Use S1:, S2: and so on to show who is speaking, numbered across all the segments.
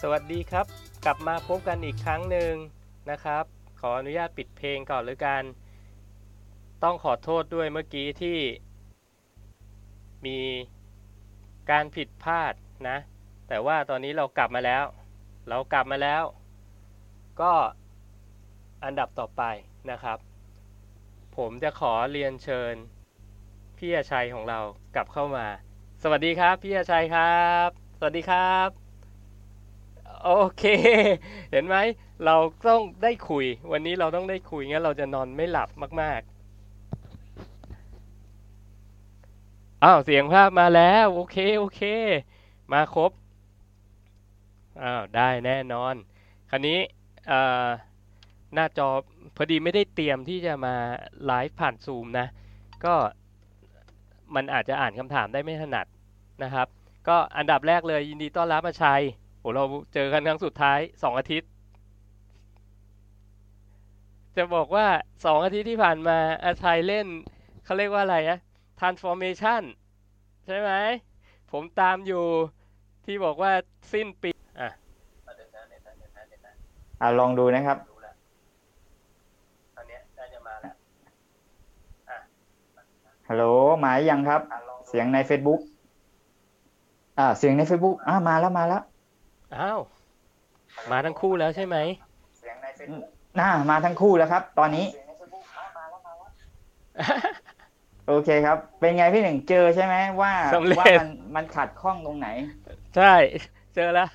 S1: สวัสดีครับ กลับมาพบกันอีกครั้งหนึ่งนะครับ ขออนุญาตปิดเพลงก่อนเลยกัน ต้องขอโทษด้วยเมื่อกี้ที่ มีการผิดพลาดนะ แต่ว่าตอนนี้เรากลับมาแล้ว เรากลับมาแล้ว ก็อันดับต่อไปนะครับ ผมจะขอเรียนเชิญพี่อาชัยของเรากลับเข้ามา สวัสดีครับ พี่อาชัยครับ สวัสดีครับ โอเค เห็นไหม เราต้องได้คุย วันนี้เราต้องได้คุยงั้นเราจะนอนไม่หลับมาก ๆ อ้าว เสียงภาพมาแล้ว โอเค โอเค มาครบ อ้าว ได้แน่นอน คราวนี้หน้าจอพอดีไม่ได้เตรียมที่จะมาไลฟ์ผ่านซูมนะ ก็มันอาจจะอ่านคำถามได้ไม่ถนัดนะครับ ก็อันดับแรกเลยยินดีต้อนรับอาชัย เราเจอกันครั้งสุดท้ายสองอาทิตย์ จะบอกว่าสองอาทิตย์ที่ผ่านมาอาชัยเล่นเขาเรียกว่าอะไรนะ transformation ใช่ไหม ผมตามอยู่ที่บอกว่าสิ้นปีอะ
S2: อ่าลองดูนะครับ
S1: ดูแล้วตอนเนี้ยน่าจะมาแล้ว
S2: ฮัลโหลมายังครับ เสียงใน Facebook อ่า เสียงใน Facebook อ่ามาแล้วมาแล้ว
S1: อ้าว มาทั้งคู่แล้วใช่ไหม
S2: น่ามาทั้งคู่แล้วครับ ตอนนี้ โอเคครับ เป็นไงพี่หนึ่งเจอใช่ไหมว่า
S1: สำเร็จ
S2: ว่ามันมันขัดข้องตรงไหน
S1: ใช่ เจอแล้ว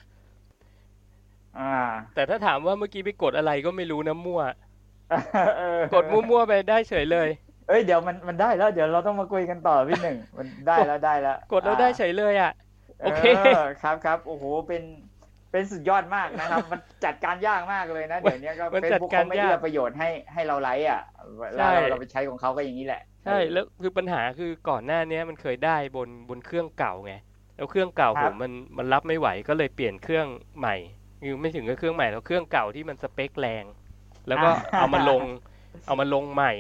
S2: อ่า
S1: แต่ถ้าถามว่าเมื่อกี้ไปกดอะไรก็ไม่รู้นะมั่ว
S2: เออก
S1: ดมั่วๆไปได้เฉยเลย
S2: เอ้ยเดี๋ยวมันมันได้แล้ว เดี๋ยวเราต้องมาคุยกันต่อพี่หนึ่งมันได้แล้วได้แล้ว
S1: กดแล้วได้เฉยเลยอะ โอเค
S2: ครับครับโอ้โหเป็น เป็นสุดยอดมากนะครับ มันจัดการยากมากเลยนะ เดี๋ยวนี้ก็
S1: มัน
S2: เฟซ
S1: จัด
S2: บุ๊ก
S1: การ
S2: เขาไม่
S1: ยาก
S2: เอื้อประโยชน์ให้ให้เราไลค์อะเว
S1: ใช่
S2: ลาเราเราไปใช้ของเขาก็อย่างนี้แหละ
S1: ใช่แล้วคือปัญหาคือก่อนหน้าเนี้ยมันเคยได้บนบนเครื่องเก่าไงแล้วเครื่องเก่าผมมันมันรับไม่ไหวก็เลยเปลี่ยนเครื่องใหม่คือไม่ถึงกับเครื่องใหม่แล้วเครื่องเก่าที่มันสเปคแรง แล้วก็เอามาลงเอามาลงใหม่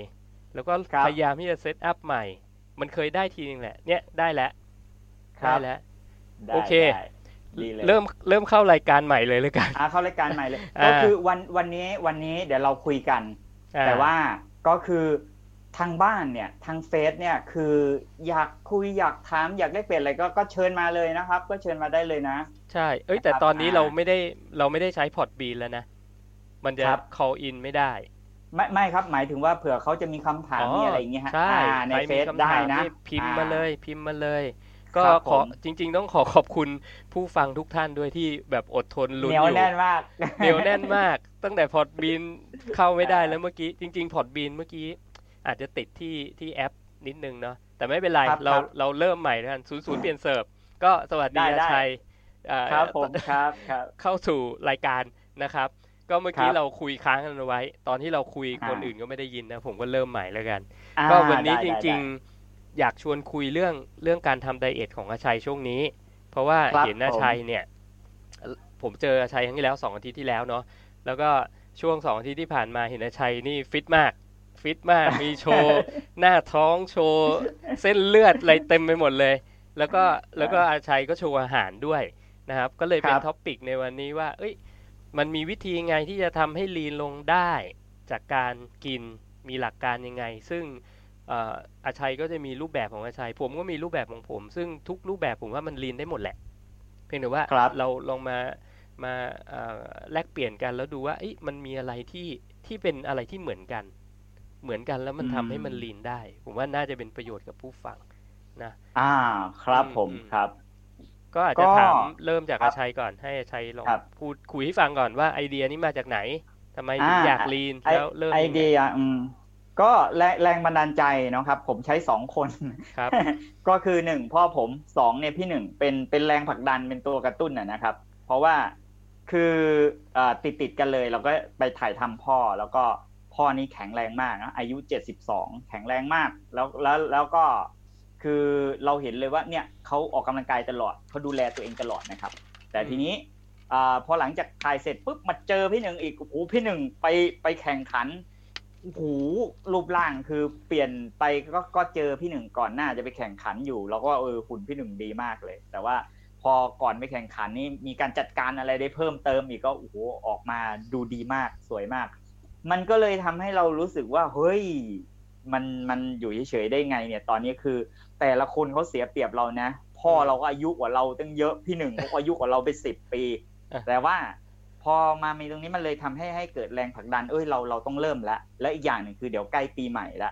S1: แล้วก็พยายามที่จะเซตอัพใหม่ มันเคยได้ทีนึงแหละ เนี่ยได้แล้ว
S2: ครั
S1: ได้
S2: บ
S1: แล้ว
S2: ได้
S1: โอเค
S2: ได้ดีเลย
S1: เริ่มเริ่มเข้ารายการใหม่เลยเลยกัน
S2: อ่าเข้ารายการใหม่เลย
S1: อ่า
S2: ก็คือวันวันนี้วันนี้เดี๋ยวเราคุยกัน
S1: อ่
S2: แต่ว่าก็คือทางบ้านเนี่ยทางเฟซเนี่ยคืออยากคุยอยากถามอยากได้เปลี่ยนอะไรก็ก็เชิญมาเลยนะครับ ก็เชิญมาได้เลยนะ
S1: ใช่ เอ้ยแต่
S2: นะครับ
S1: ตอนนี้
S2: อ่า
S1: เราไม่ได้เราไม่ได้ใช้พอร์ตบีนแล้วนะ มันจะ
S2: ครับ
S1: call in ไม่ได้
S2: ไม่ไม่ครับหมายถึงว่าเผื่อเขาจะมีคำถาม
S1: อ๋อ
S2: มีอะไรอย่างเงี้ยฮะ
S1: ใช่
S2: อ่าใน
S1: ใคร
S2: เฟ
S1: มี
S2: ซ
S1: คำ
S2: ได้
S1: ถาม
S2: นะ
S1: นี่พิมพ์
S2: อ่
S1: มาเลยพิมพ์มาเลย ก็
S2: ครับ
S1: ขอ
S2: ผม
S1: จริง ๆ ต้องขอขอบคุณผู้ฟังทุกท่านด้วยที่แบบอดทนลุ้น
S2: เหนียว
S1: อยู่
S2: แน่นมาก
S1: เหนียวแน่นมาก ตั้งแต่พอร์ตบีนเข้าไม่ได้แล้วเมื่อกี้จริง ๆ พอร์ตบีนเมื่อกี้ อาจจะติดที่ที่แอปนิดนึงเนาะแต่ไม่เป็นไร
S2: ครับ
S1: เรา
S2: ครับ
S1: เราเริ่มใหม่แล้วกันศูนย์ศูนย์เปลี่ยนเสิร์ฟก็สวัสดี
S2: ได้
S1: อา
S2: ได้
S1: ชัยเอ่อ
S2: ครับผมครับครับ
S1: เข้าสู่รายการนะครับ ก็เมื่อกี้
S2: ครับ
S1: เราคุยค้างกันเอาไว้ ตอนที่เราคุย
S2: อ่า
S1: คนอื่นก็ไม่ได้ยินนะ ผมก็เริ่มใหม่แล้วกัน
S2: อ่า
S1: ก็วันนี้
S2: ได้
S1: จ
S2: ได้
S1: ริง
S2: ได้
S1: ๆ อยากชวนคุยเรื่องเรื่องการทำไดเอทของอาชัยช่วงนี้ เพราะว่า
S2: ครับ
S1: เห็นอาชัยเนี่ย ผมเจออาชัยครั้งที่แล้วสองอาทิตย์ที่แล้วเนาะแล้วก็ช่วงสองอาทิตย์ที่ผ่านมาเห็นอาชัยนี่ฟิตมากฟิตมากมีโชว์หน้าท้องโชว์เส้นเลือดอะไรเต็มไปหมดเลย แล้วก็แล้วก็อาชัยก็โชว์อาหารด้วยนะครับ ก็เลยเป็น
S2: ครับ
S1: topic ในวันนี้ว่า เอ้ย มันมีวิธีไงที่จะทำให้ lean ลงได้ จากการกินมีหลักการยังไง ซึ่งเอ่ออาชัยก็จะมีรูปแบบของอาชัย ผมก็มีรูปแบบของผม ซึ่งทุกรูปแบบผมว่ามัน lean ได้หมดแหละ เพียงแต่ว่า
S2: ครับ
S1: เราลองมามาเอ่อแลกเปลี่ยนกันแล้วดูว่าเอ้ยมันมีอะไรที่ที่เป็นอะไรที่เหมือนกัน เหมือนกันแล้วมันทำให้มัน
S2: อืม
S1: ลีนได้ ผมว่าน่าจะเป็นประโยชน์กับผู้ฟังนะ
S2: อ่าครับผม
S1: อืม
S2: ครับ
S1: ก็อาจ
S2: ก็
S1: จะถามเริ่มจาก
S2: ครับ
S1: อาชัยก่อนให้อาชัยลอง
S2: ครับ
S1: พูดคุยให้ฟังก่อนว่าไอเดียนี้มาจากไหนทำไมถึงอยากลีน
S2: ไอ
S1: แล้วเริ่ม
S2: ไอ
S1: ยังไง
S2: เดียอืม ก็แรงแรงบันดาลใจเนาะครับ ผมใช้สองคน
S1: ครับ
S2: ก็คือหนึ่งพ่อผมสองเนี่ยพี่หนึ่งเป็นเป็นแรงผลักดันเป็นตัวกระตุ้นนะนะครับ เพราะว่าคืออ่าติดติดๆกันเลยเราก็ไปถ่ายทำพ่อแล้วก็พ่อนี่แข็งแรงมากนะอายุเจ็ดสิบสองแข็งแรงมากแล้วแล้วแล้วก็คือเราเห็นเลยว่าเนี่ยเขาออกกำลังกายตลอดเขาดูแลตัวเองตลอดนะครับ แต่ทีนี้อ่าพอหลังจากถ่ายเสร็จปุ๊บมาเจอพี่หนึ่งอีกโอ้โหพี่หนึ่งไปไปแข่งขันโอ้โหรูปร่างคือเปลี่ยนไปก็ก็เจอพี่หนึ่งก่อนหน้าจะไปแข่งขันอยู่ แล้วก็เออหุ่นพี่หนึ่งดีมากเลย แต่ว่าพอก่อนไปแข่งขันนี่มีการจัดการอะไรได้เพิ่มเติมอีกก็โอ้โหออกมาดูดีมากสวยมาก มันก็เลยทำให้เรารู้สึกว่าเฮ้ยมันมันอยู่เฉยๆได้ไงเนี่ย ตอนนี้คือ แต่ละคนเขาเสียเปรียบเรานะ พ่อเราก็อายุกว่าเราตั้งเยอะพี่หนึ่งเขาก็อายุกว่าเราไปสิบปี แต่ว่า พอมามีตรงนี้มันเลยทำให้ให้เกิดแรงผลักดัน เอ้ยเราเราต้องเริ่มแล้วและอีกอย่างหนึ่งคือเดี๋ยวใกล้ปีใหม่ละ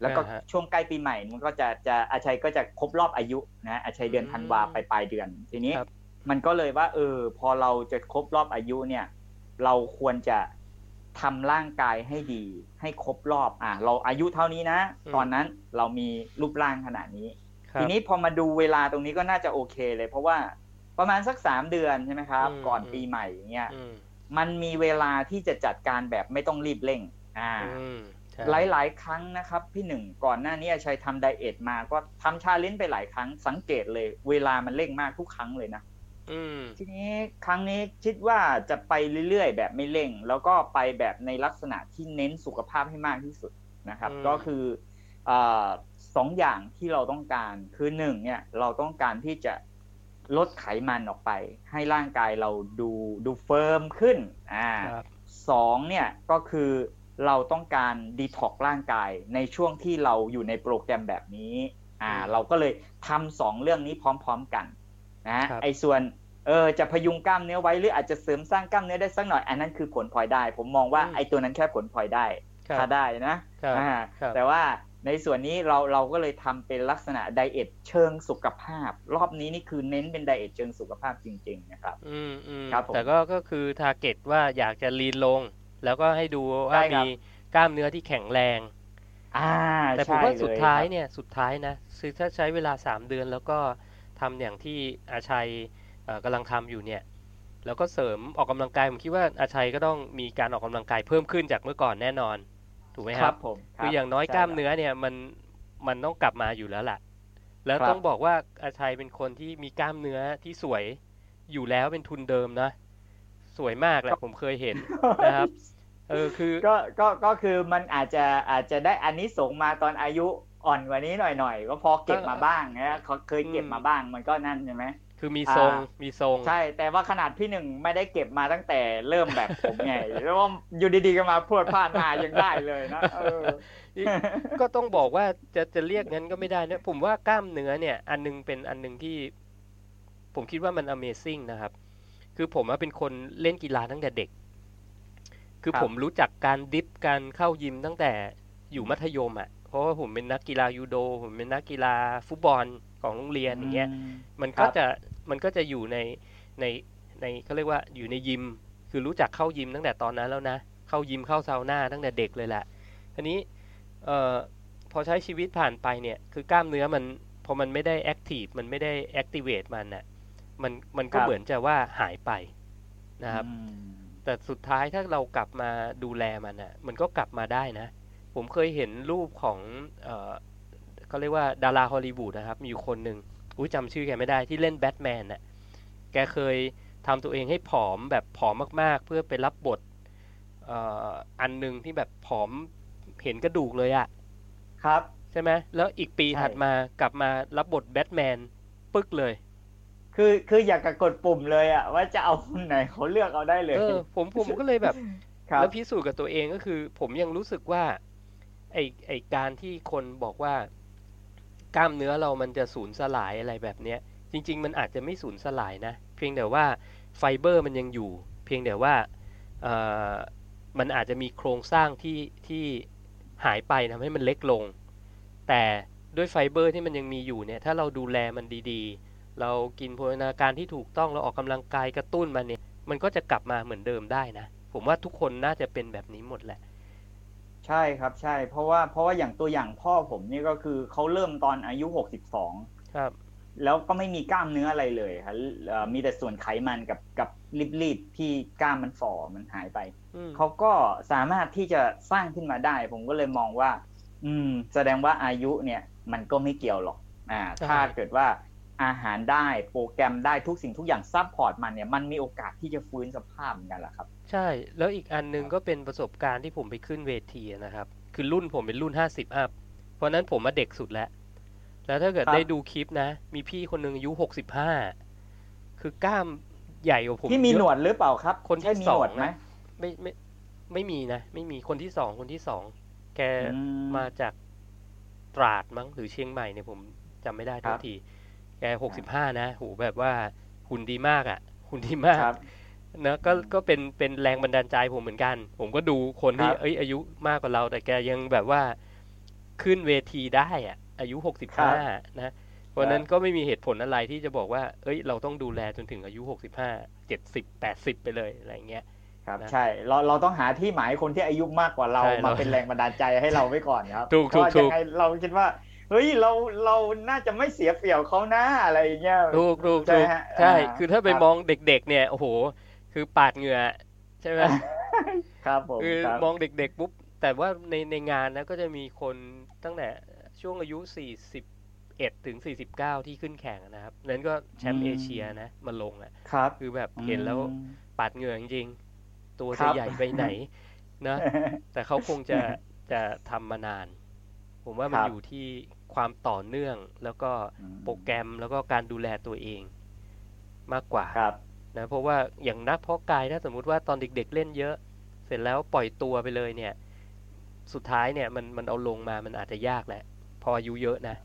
S2: แล้วก็
S1: อ่าฮะ
S2: ช่วงใกล้ปีใหม่มันก็จะจะอาชัยก็จะครบรอบอายุนะอาชัยเดือน
S1: อืม
S2: ธันวาไปปลายเดือน ทีนี้
S1: ครับ
S2: มันก็เลยว่าเออพอเราจะครบรอบอายุเนี่ย เราควรจะทำร่างกายให้ดี ให้ครบรอบอะเราอายุเท่านี้นะ
S1: อืม
S2: ตอนนั้นเรามีรูปร่างขนาดนี้
S1: ครับ
S2: ทีนี้พอมาดูเวลาตรงนี้ก็น่าจะโอเคเลย เพราะว่า ประมาณสักสามเดือนใช่ไหมครับ
S1: อืม
S2: ก่อนปีใหม่อย่างเงี้ย
S1: อืม
S2: มันมีเวลาที่จะจัดการแบบไม่ต้องรีบเร่ง อ่า
S1: อืมใช่
S2: หลายๆครั้งนะครับ พี่หนึ่งก่อนหน้านี้อาชัยทำไดเอทมาก็ทำชาเลนจ์ไปหลายครั้งสังเกตเลย เวลามันเร่งมากทุกครั้งเลยนะ
S1: อืม
S2: ทีนี้ครั้งนี้คิดว่าจะไปเรื่อยๆ แบบไม่เร่ง แล้วก็ไปแบบในลักษณะที่เน้นสุขภาพให้มากที่สุดนะครับ
S1: อืม
S2: ก็คืออาสองอย่างที่เราต้องการคือหนึ่งเนี่ยเราต้องการที่จะ ลดไขมันออกไป ให้ร่างกายเราดูดู firm ขึ้นอ่า
S1: ครับ
S2: สองเนี่ยก็คือเราต้องการดีท็อกร่างกายในช่วงที่เราอยู่ในโปรแกรมแบบนี้อ่า
S1: อืม
S2: เราก็เลยทำสองเรื่องนี้พร้อม ๆกันนะ
S1: ครับ
S2: ไอ้ส่วนเออจะพยุงกล้ามเนื้อไว้หรืออาจจะเสริมสร้างกล้ามเนื้อได้สักหน่อย อันนั้นคือผลพลอยได้ ผมมองว่า
S1: อืม
S2: ไอ้ตัวนั้นแค่ผลพลอยได้
S1: ครับ
S2: ถ้าได้นะครับอ่า
S1: ครับ
S2: แต่ว่า ในส่วนนี้เราเราก็เลยทำเป็นลักษณะ diet เชิงสุขภาพ รอบนี้นี่คือเน้นเป็น diet เชิงสุขภาพจริง ๆ นะครับ
S1: อืมอืม
S2: ครับผม
S1: แต่ก็ก็คือ target ว่าอยากจะ lean ลง แล้วก็ให้ดู
S2: ใช่
S1: ว่า
S2: ครับ
S1: มีกล้ามเนื้อที่แข็งแรง
S2: อ่า
S1: แต่ผม
S2: ใช่
S1: ว่าสุดท้าย
S2: ลครับ
S1: เนี่ยสุดท้ายนะคือถ้าใช้เวลาสามเดือนแล้วก็ทำอย่างที่อาชัยเอ่อกำลังทำอยู่เนี่ย แล้วก็เสริมออกกำลังกายผมคิดว่าอาชัยก็ต้องมีการออกกำลังกายเพิ่มขึ้นจากเมื่อก่อนแน่นอน ถูกไหมครับ
S2: ผม
S1: คืออย่างน้อย
S2: ใช่
S1: กล้าม
S2: ครับ
S1: เนื้อเนี่ยมันมันต้องกลับมาอยู่แล้วแหละแล้ว
S2: ครับ
S1: ต้องบอกว่าอาชัยเป็นคนที่มีกล้ามเนื้อที่สวยอยู่แล้วเป็นทุนเดิมนะ สวยมากแหละผมเคยเห็นนะครับเออคือ
S2: ก็ก็ก็คือมันอาจจะอาจจะได้อันนี้ส่งส์มาตอนอายุอ่อนกว่านี้หน่อยๆก็พอเก็บมาบ้างนะเขาเคยเก็บมาบ้างมันก็นั่นใช่ไหม
S1: คือมีทรง
S2: อ่า
S1: มีทรง
S2: ใช่ แต่ว่าขนาดพี่หนึ่งไม่ได้เก็บมาตั้งแต่เริ่มแบบผมไงแล้วว่าอยู่ดีๆก็มาพรวดพลาดมายังได้เลยนะเออ
S1: ก็ต้องบอกว่าจะจะเรียกงั้นก็ไม่ได้นะผมว่ากล้ามเนื้อเนี่ย อันนึงเป็นอันนึงที่ ผมคิดว่ามัน Amazing นะครับ คือผมว่าเป็นคนเล่นกีฬาตั้งแต่เด็ก คือ
S2: ครับ
S1: ผมรู้จักการดิฟการเข้ายิมตั้งแต่อยู่มัธยมอะ่ะเพราะว่าผมเป็นนักกีฬายูโด ผมเป็นนักกีฬาฟุตบอล ของโรงเรียนอย่างเงี้ยมัน
S2: ครั
S1: ก็
S2: บ
S1: จะมันก็จะอยู่ในในในเขาเรียกว่าอยู่ในยิม คือรู้จักเข้ายิมตั้งแต่ตอนนั้นแล้วนะ เข้ายิมเข้าซาวน่าตั้งแต่เด็กเลยแหละทีนี้เอ่อพอใช้ชีวิตผ่านไปเนี่ยคือกล้ามเนื้อมันพอมันไม่ได้แอคทีฟมันไม่ได้แอคทีเวตมันน่ะมันมันก็
S2: ครับ
S1: เหมือนจะว่าหายไปนะครับ
S2: อืม
S1: แต่สุดท้ายถ้าเรากลับมาดูแลมันอะ มันก็กลับมาได้นะ ผมเคยเห็นรูปของ เออเขาเรียกว่าดาราฮอลลีวูดนะครับ มีอยู่คนหนึ่งอุ้ยจำชื่อแกไม่ได้ที่เล่นแบทแมนน่ะแกเคยทำตัวเองให้ผอมแบบผอมมากๆ เพื่อไปรับบทเอ่ออันหนึ่งที่แบบผอมเห็นกระดูกเลยอะ
S2: ครับ
S1: ใช่ไหมแล้วอีกปี
S2: ใช่
S1: ถัดมากลับมารับบทแบทแมนปึ๊กเลย
S2: คือคืออยากจะกดปุ่มเลยอะว่าจะเอาคนไหนเขาเลือกเอาได้เลย
S1: เออผมผมก็เลยแบบ
S2: ครับ
S1: แล้วพิสูจน์กับตัวเองก็คือ ผมยังรู้สึกว่าไอไอการที่คนบอกว่า กล้ามเนื้อเรามันจะสูญสลายอะไรแบบเนี้ย จริง ๆ มันอาจจะไม่สูญสลายนะ เพียงแต่ว่าไฟเบอร์มันยังอยู่ เพียงแต่ว่ามันอาจจะมีโครงสร้างที่ที่หายไปทำให้มันเล็กลง แต่ด้วยไฟเบอร์ที่มันยังมีอยู่เนี่ย ถ้าเราดูแลมันดีๆ เรากินโภชนาการที่ถูกต้อง เราออกกำลังกายกระตุ้นมันเนี่ย มันก็จะกลับมาเหมือนเดิมได้นะ ผมว่าทุกคนน่าจะเป็นแบบนี้หมดแหละ
S2: ใช่ครับใช่ เพราะว่าเพราะว่าอย่างตัวอย่างพ่อผมนี่ก็คือเขาเริ่มตอนอายุหกสิบสอง
S1: ครับ
S2: แล้วก็ไม่มีกล้ามเนื้ออะไรเลยครับเอ่อมีแต่ส่วนไขมันกับกับลีบๆที่กล้ามมันฝ่อมันหายไป
S1: อืม
S2: เขาก็สามารถที่จะสร้างขึ้นมาได้ ผมก็เลยมองว่า อืม แสดงว่าอายุเนี่ย มันก็ไม่เกี่ยวหรอก อ่า
S1: ใช่
S2: ถ้าเกิดว่า อาหารได้โปรแกรมได้ทุกสิ่งทุกอย่าง support มันเนี่ยมันมีโอกาสที่จะฟื้นสภาพเหมือนกันแหละครับ
S1: ใช่แล้วอีกอันหนึงก็เป็นประสบการณ์ที่ผมไปขึ้นเวทีนะครับ คือรุ่นผมเป็นรุ่นห้าสิบอัพเพราะฉะนั้นผมมาเด็กสุดแล้ว แล้วถ้าเกิด
S2: ครับ
S1: ได้ดูคลิปนะ มีพี่คนหนึ่งอายุหกสิบห้าคือกล้ามใหญ่กว่าผม
S2: ที่มี
S1: เยอะ
S2: หนวดหรือเปล่าครับ
S1: คนที่
S2: ใช่มี
S1: ส
S2: ห
S1: อนง
S2: วดไหม
S1: นะไม่ไม่ไม่มีนะ ไม่มีคนที่สองคนที่สองแก
S2: อืม
S1: มาจากตราดมั้งหรือเชียงใหม่เนี่ยผมจำไม่ได้
S2: ครั
S1: ทุ
S2: บ
S1: กที แกหกสิบห้านะโหแบบว่าหุ่นดีมากอะหุ่นดีมาก
S2: ครับ
S1: นะก็
S2: อืม
S1: ก็เป็นเป็นแรงบันดาลใจผมเหมือนกัน ผมก็ดูคนที่
S2: ครับ
S1: เอ้ยอายุมากกว่าเรา แต่แกยังแบบว่าขึ้นเวทีได้อะ อายุหกสิบ
S2: ครั
S1: ห้า
S2: บ
S1: นะวันนั้นก็ไม่มีเหตุผลอะไรที่จะบอกว่า เอ้ย เราต้องดูแลจนถึงอายุหกสิบห้าเจ็ดสิบแปดสิบไปเลยอะไรเงี้ย
S2: ครับ
S1: นะ
S2: ใช่เราเราต้องหาที่หมายคนที่อายุมากกว่าเรา
S1: ใช่
S2: มา
S1: เรา
S2: เป็นแรงบันดาลใจให้เราไว้ก่อนครับ
S1: ถูก
S2: เพราะว่า
S1: ถูก
S2: ยังไงเราคิดว่า เฮ้ยเราเราน่าจะไม่เสียเปรียบเขานะอะไรอย่างเงี้ย
S1: ถูกถูก
S2: ใช่
S1: ถูก
S2: ฮะ
S1: ใช่
S2: อ่า
S1: คือถ้าไป
S2: ครับ
S1: มองเด็ก ๆ เนี่ยโอ้โห คือปาดเหงื่อใช่ไหม
S2: ครับผม
S1: คือ
S2: ครับ
S1: มองเด็ก ๆ ปุ๊บ แต่ว่าในในงานนะก็จะมีคนตั้งแต่ช่วงอายุ41ถึง49ที่ขึ้นแข่งนะครับ นั้นก็แชมป์เอเชียนะมาลงอะ
S2: ครับ
S1: คือแบบเห็นแล้ว
S2: อืม
S1: ปาดเหงื่อจริงๆตัว
S2: ครั
S1: จะ
S2: บ
S1: ใหญ่ไปไหนนะ แต่เขาคงจะจะทำมานาน ผมว่ามัน
S2: ครับ
S1: อยู่ที่ ความต่อเนื่อง แล้วก็
S2: อืม
S1: โปรแกรมแล้วก็การดูแลตัวเองมากกว่า
S2: ครับ
S1: นะเพราะว่าอย่างนักเพาะกายถ้าสมมุติว่าตอนเด็กๆเล่นเยอะ เสร็จแล้วปล่อยตัวไปเลยเนี่ย สุดท้ายเนี่ยมันมันเอาลงมามันอาจจะยากแหละ พออายุเยอะนะ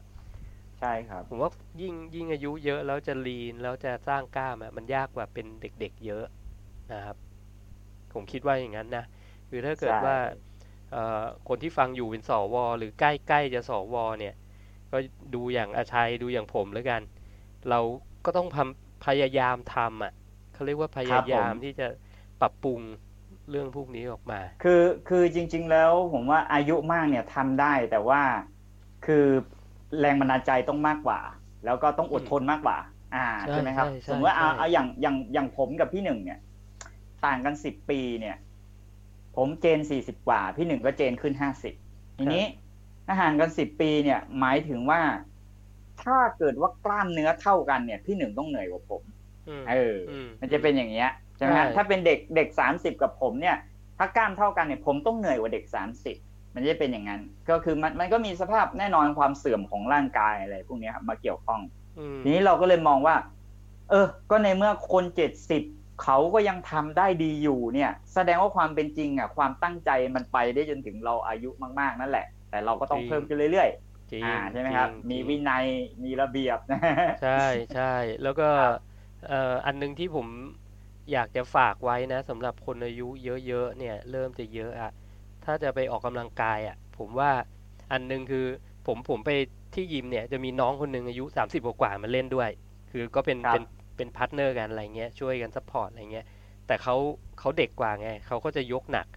S2: ใช่ครับ
S1: ผมว่ายิ่งยิ่งอายุเยอะแล้วจะลีนแล้วจะสร้างกล้ามอะมันยากกว่าเป็นเด็กๆเยอะนะครับ ผมคิดว่าอย่างนั้นนะคือถ้าเกิด
S2: ใช่
S1: ว่าเอ่อคนที่ฟังอยู่เป็นสวหรือใกล้ๆจะสวเนี่ย ก็ดูอย่างอาชัยดูอย่างผมแล้วกัน เราก็ต้องพำพยายามทำอะเขาเรียกว่าพยายามที่จะปรับปรุงเรื่องพวกนี้ออกมา
S2: คือคือจริง ๆ แล้วผมว่าอายุมากเนี่ยทำได้แต่ว่าคือแรงบันดาลใจต้องมากกว่า แล้วก็ต้องอดทนมากกว่า อ่า
S1: ใช่
S2: ใช่ไหมครับ
S1: ใช่ใช่
S2: สมมติว่าเอา
S1: ใช่
S2: เอาอย่างอย่างอย่างผมกับพี่หนึ่งเนี่ย ต่างกันสิบปีเนี่ย ผมเจนสี่สิบกว่า พี่หนึ่งก็เจนขึ้นห้าสิบทีนี้ ถ้าห่างกันสิบปีเนี่ย หมายถึงว่า ถ้าเกิดว่ากล้ามเนื้อเท่ากันเนี่ย พี่หนึ่งต้องเหนื่อยกว่าผม
S1: อืม
S2: เอออ
S1: ม
S2: มันจะเป็นอย่างเงี้ยใช่ไหมฮะ
S1: ใช่
S2: ถ้าเป็นเด็กเด็กสามสิบกับผมเนี่ย ถ้ากล้ามเท่ากันเนี่ย ผมต้องเหนื่อยกว่าเด็กสามสิบมันจะเป็นอย่างนั้น ก็คือมันมันก็มีสภาพแน่นอนความเสื่อมของร่างกายอะไรพวกเนี้ยครับมาเกี่ยวข้อง
S1: อืม
S2: ทีนี้เราก็เลยมองว่า เออ ก็ในเมื่อคนเจ็ดสิบเขาก็ยังทำได้ดีอยู่เนี่ย แสดงว่าความเป็นจริงอะ ความตั้งใจมันไปได้จนถึงเราอายุมาก ๆ นั่นแหละ แต่เราก็ต้องเพิ่มขึ้นเรื่อย
S1: จริง
S2: ๆอ่าใช่ไหมครับ
S1: จง
S2: มี
S1: จริง
S2: วินัยมีระเบียบนะ
S1: ใช่ใช่แล้วก็
S2: ครับ
S1: เอ่ออันหนึงที่ผมอยากจะฝากไว้นะสำหรับคนอายุเยอะๆเนี่ย เริ่มจะเยอะอะถ้าจะไปออกกำลังกายอะผมว่าอันหนึ่งคือผมผมไปที่ยิมเนี่ยจะมีน้องคนหนึ่งอายุ 30 กว่าๆมาเล่นด้วย คือก็เป็น
S2: ครับ
S1: เป็นเป็น partner กันอะไรเงี้ยช่วยกัน support อะไรเงี้ยแต่เขาเขาเด็กกว่าไงเขาก็จะยกหนัก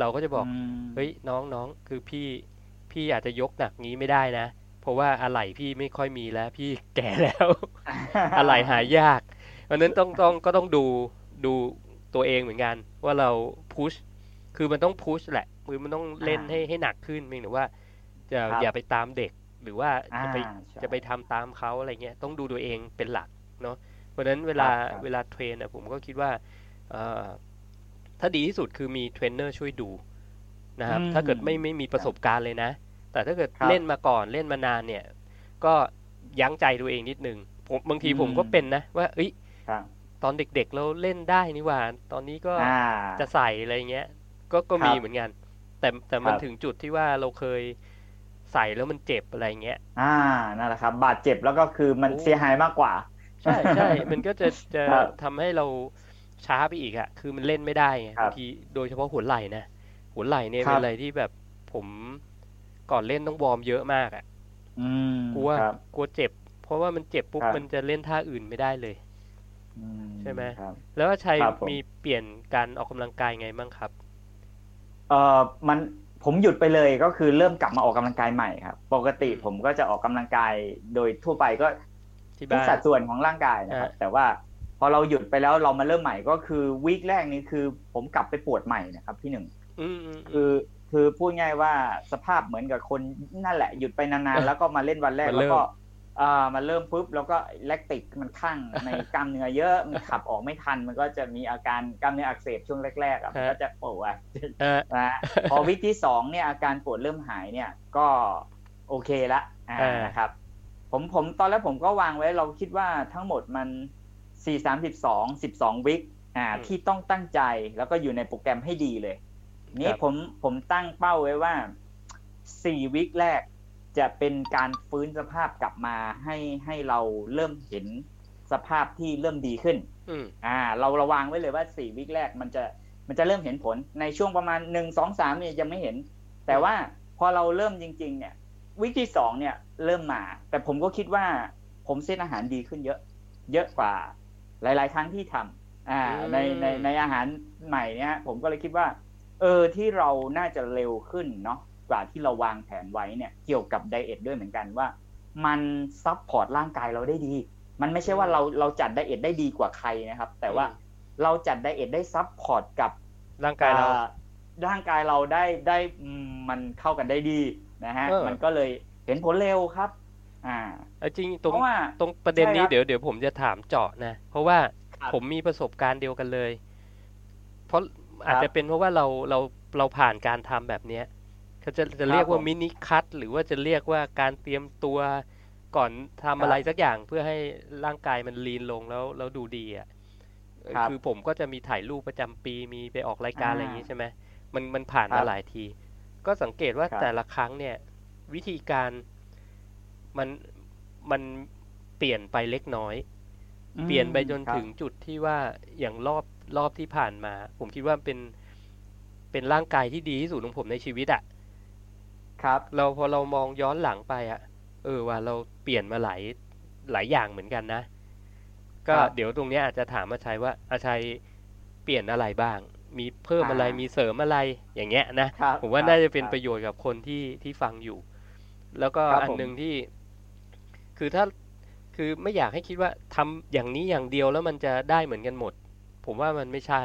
S1: เราก็จะบอกเฮ้ยน้องน้องคือพี่ พี่อาจจะยกหนักงี้ไม่ได้นะ เพราะว่าอะไหล่พี่ไม่ค่อยมีแล้ว พี่แก่แล้วอะไหล่หายากเพราะฉะนั้นต้องต้องก็ต้องดูดูตัวเองเหมือนกัน ว่าเราpush คือมันต้อง push แหละคือมันต้องเล่น
S2: อ่า
S1: ให้ให้หนักขึ้นเพียงแต่ว่าจะ
S2: ครับ
S1: อย่าไปตามเด็กหรือว่า
S2: อ่า
S1: จะไป
S2: ใช่
S1: จะไปทำตามเขาอะไรเงี้ยต้องดูตัวเองเป็นหลักเนาะเพราะฉะนั้นเวลา
S2: ครับครับ
S1: เวลา train อะผมก็คิดว่าเอ่อถ้าดีที่สุดคือมีเทรนเนอร์ช่วยดู นะครับ
S2: อืม
S1: ถ้าเกิดไม่ไม่มีประสบการณ์เลยนะ แต่ถ้าเกิด
S2: ครับ
S1: เล่นมาก่อนเล่นมานานเนี่ย ก็ยั้งใจตัวเองนิดนึงผมบางที
S2: อืม
S1: ผมก็เป็นนะ ว่าเอ้ย
S2: ครับ
S1: ตอนเด็กๆเราเล่นได้นี่หว่า ตอนนี้ก็
S2: อ่า
S1: จะใส่อะไรเงี้ย ก็ก็
S2: ครับ
S1: มีเหมือนกัน แต่แต่มัน
S2: ครับ
S1: ถึงจุดที่ว่าเราเคยใส่แล้วมันเจ็บอะไรเงี้ย
S2: อ่า นั่นแหละครับ บาดเจ็บแล้วก็คือมัน
S1: โอ้
S2: เสียหายมากกว่า
S1: ใช่ใช่ มันก็จะจะ
S2: ครับ
S1: ทำให้เราช้าไปอีกอะคือมันเล่นไม่ได้ไง
S2: ครับ
S1: บางทีโดยเฉพาะหัวไหล่นะ หัวไหล่เนี่ย
S2: ครับ
S1: เป็นอะไรที่แบบผมก่อนเล่นต้องวอร์มเยอะมากอะ
S2: อืม
S1: กลัว
S2: ครับ
S1: กลัวเจ็บ เพราะว่ามันเจ็บปุ๊บ
S2: ครับ
S1: มันจะเล่นท่าอื่นไม่ได้เลย
S2: อื
S1: ใช่ไหม
S2: ครับ
S1: แล้วว่าชัย
S2: ครับผม
S1: มีเปลี่ยนการออกกำลังกายไงบ้างครับ
S2: เอ่อมันผมหยุดไปเลยก็คือเริ่มกลับมาออกกำลังกายใหม่ครับ ปกติ
S1: อืม
S2: ผมก็จะออกกำลังกายโดยทั่วไปก็
S1: ที่
S2: ทุก
S1: บ้าน
S2: สัดส่วนของร่างกายนะครับ
S1: อ่า
S2: แต่ว่าพอเราหยุดไปแล้วเรามาเริ่มใหม่ก็คือวีคแรกนี้คือ ผมกลับไปปวดใหม่นะครับพี่หนึ่ง
S1: อืมอืม
S2: คือคือพูดง่ายว่าสภาพเหมือนกับคนนั่นแหละหยุดไปนานๆแล้วก็มาเล่นวันแรก
S1: มันเริ่
S2: แล้ว
S1: ม
S2: ก็อ่ามันเริ่มปุ๊บแล้วก็แลคติกมันข้างในกล้ามเนื้อเยอะมันขับออกไม่ทัน มันก็จะมีอาการกล้ามเนื้ออักเสบช่วงแรกๆอะมันก็จะปวด
S1: เออ
S2: นะฮะพอวิกที่สองเนี่ยอาการปวดเริ่มหายเนี่ยก็โอเคละอ่า
S1: อ่าน
S2: นะครับ ผมผมตอนแรกผมก็วางไว้เราคิดว่าทั้งหมดมันสี่สามสิบสองสิบสองวิกอ่า
S1: อืม
S2: ที่ต้องตั้งใจแล้วก็อยู่ในโปรแกรมให้ดีเลย นี่
S1: ครับ
S2: ผมผมตั้งเป้าไว้ว่าสี่วิกแรกจะเป็นการฟื้นสภาพกลับมาให้ให้เราเริ่มเห็นสภาพที่เริ่มดีขึ้น
S1: อืม
S2: อ่า เราระวังไว้เลยว่าสี่วิกแรกมันจะมันจะเริ่มเห็นผลในช่วงประมาณหนึ่งสองสามเนี่ยยังไม่เห็น แต่ว่าพอเราเริ่มจริง ๆ เนี่ย วิกที่สองเนี่ยเริ่มมา แต่ผมก็คิดว่าผมเส้นอาหารดีขึ้นเยอะ เยอะกว่า หลาย ๆ ครั้งที่ทำอ่า
S1: อืม
S2: ในในในอาหารใหม่เนี่ยผมก็เลยคิดว่า เออที่เราน่าจะเร็วขึ้นเนาะกว่าที่เราวางแผนไว้เนี่ย เกี่ยวกับ diet ด้วยเหมือนกันว่า มัน support ร่างกายเราได้ดี มันไม่ใช่ว่าเราเราจัด diet ได้ดีกว่าใครนะครับ แต่ว่าเราจัด diet ได้ support กับ
S1: ร่างกายเรา
S2: อ่ร่างกายเราได้ได้อืมมันเข้ากันได้ดีนะฮะ
S1: เออ
S2: มันก็เลยเห็นผลเร็วครับ อ่า
S1: เอาจริงตรง
S2: เพราะว่า
S1: ตรงประเด็นนี้
S2: ใช่ครับ
S1: เดี๋ยวเดี๋ยวผมจะถามเจาะนะ เพราะว่า
S2: ครับ
S1: ผมมีประสบการณ์เดียวกันเลย เพราะ อาจ
S2: ครับ
S1: จะเป็นเพราะว่าเราเราเราผ่านการทำแบบเนี้ยเขาจะจะเรียกว่า
S2: ผม
S1: มินิคัตหรือว่าจะเรียกว่าการเตรียมตัวก่อนทำอะไรสักอย่างเพื่อให้ร่างกายมันลีนลงแล้วแล้วดูดีอะเออ
S2: ครับ
S1: คือผมก็จะมีถ่ายรูปประจำปีมีไปออกรายการ
S2: อ่า
S1: อะไรอย่างนี้ใช่ไหมมันมันผ่าน
S2: ครั
S1: มา
S2: บ
S1: หลายที ก็สังเกตว่า
S2: ครับ
S1: แต่ละครั้งเนี่ย วิธีการมันมันเปลี่ยนไปเล็กน้อย เปลี่ยนไปจน
S2: ครับ
S1: ถึงจุดที่ว่าอย่างรอบ รอบที่ผ่านมา ผมคิดว่าเป็นเป็นร่างกายที่ดีที่สุดของผมในชีวิตอะ
S2: ครับ
S1: เราพอเรามองย้อนหลังไปอะเออว่าเราเปลี่ยนมาหลายหลายอย่างเหมือนกันนะ ก็
S2: ครับ
S1: เดี๋ยวตรงเนี้ยอาจจะถามอาชัยว่าอาชัยเปลี่ยนอะไรบ้าง มีเพิ่มอะไร
S2: อ่ามี
S1: มีเสริมอะไรอย่างเงี้ยนะ
S2: ครับ
S1: ผมว่า
S2: ครับ
S1: น่าจะเป็น
S2: ครับ
S1: ประโยชน์กับคนที่ที่ฟังอยู่ แล้วก็
S2: ครับ
S1: อัน
S2: ผม
S1: หนึ่งที่ คือถ้าคือไม่อยากให้คิดว่าทำอย่างนี้อย่างเดียวแล้วมันจะได้เหมือนกันหมด ผมว่ามันไม่ใช่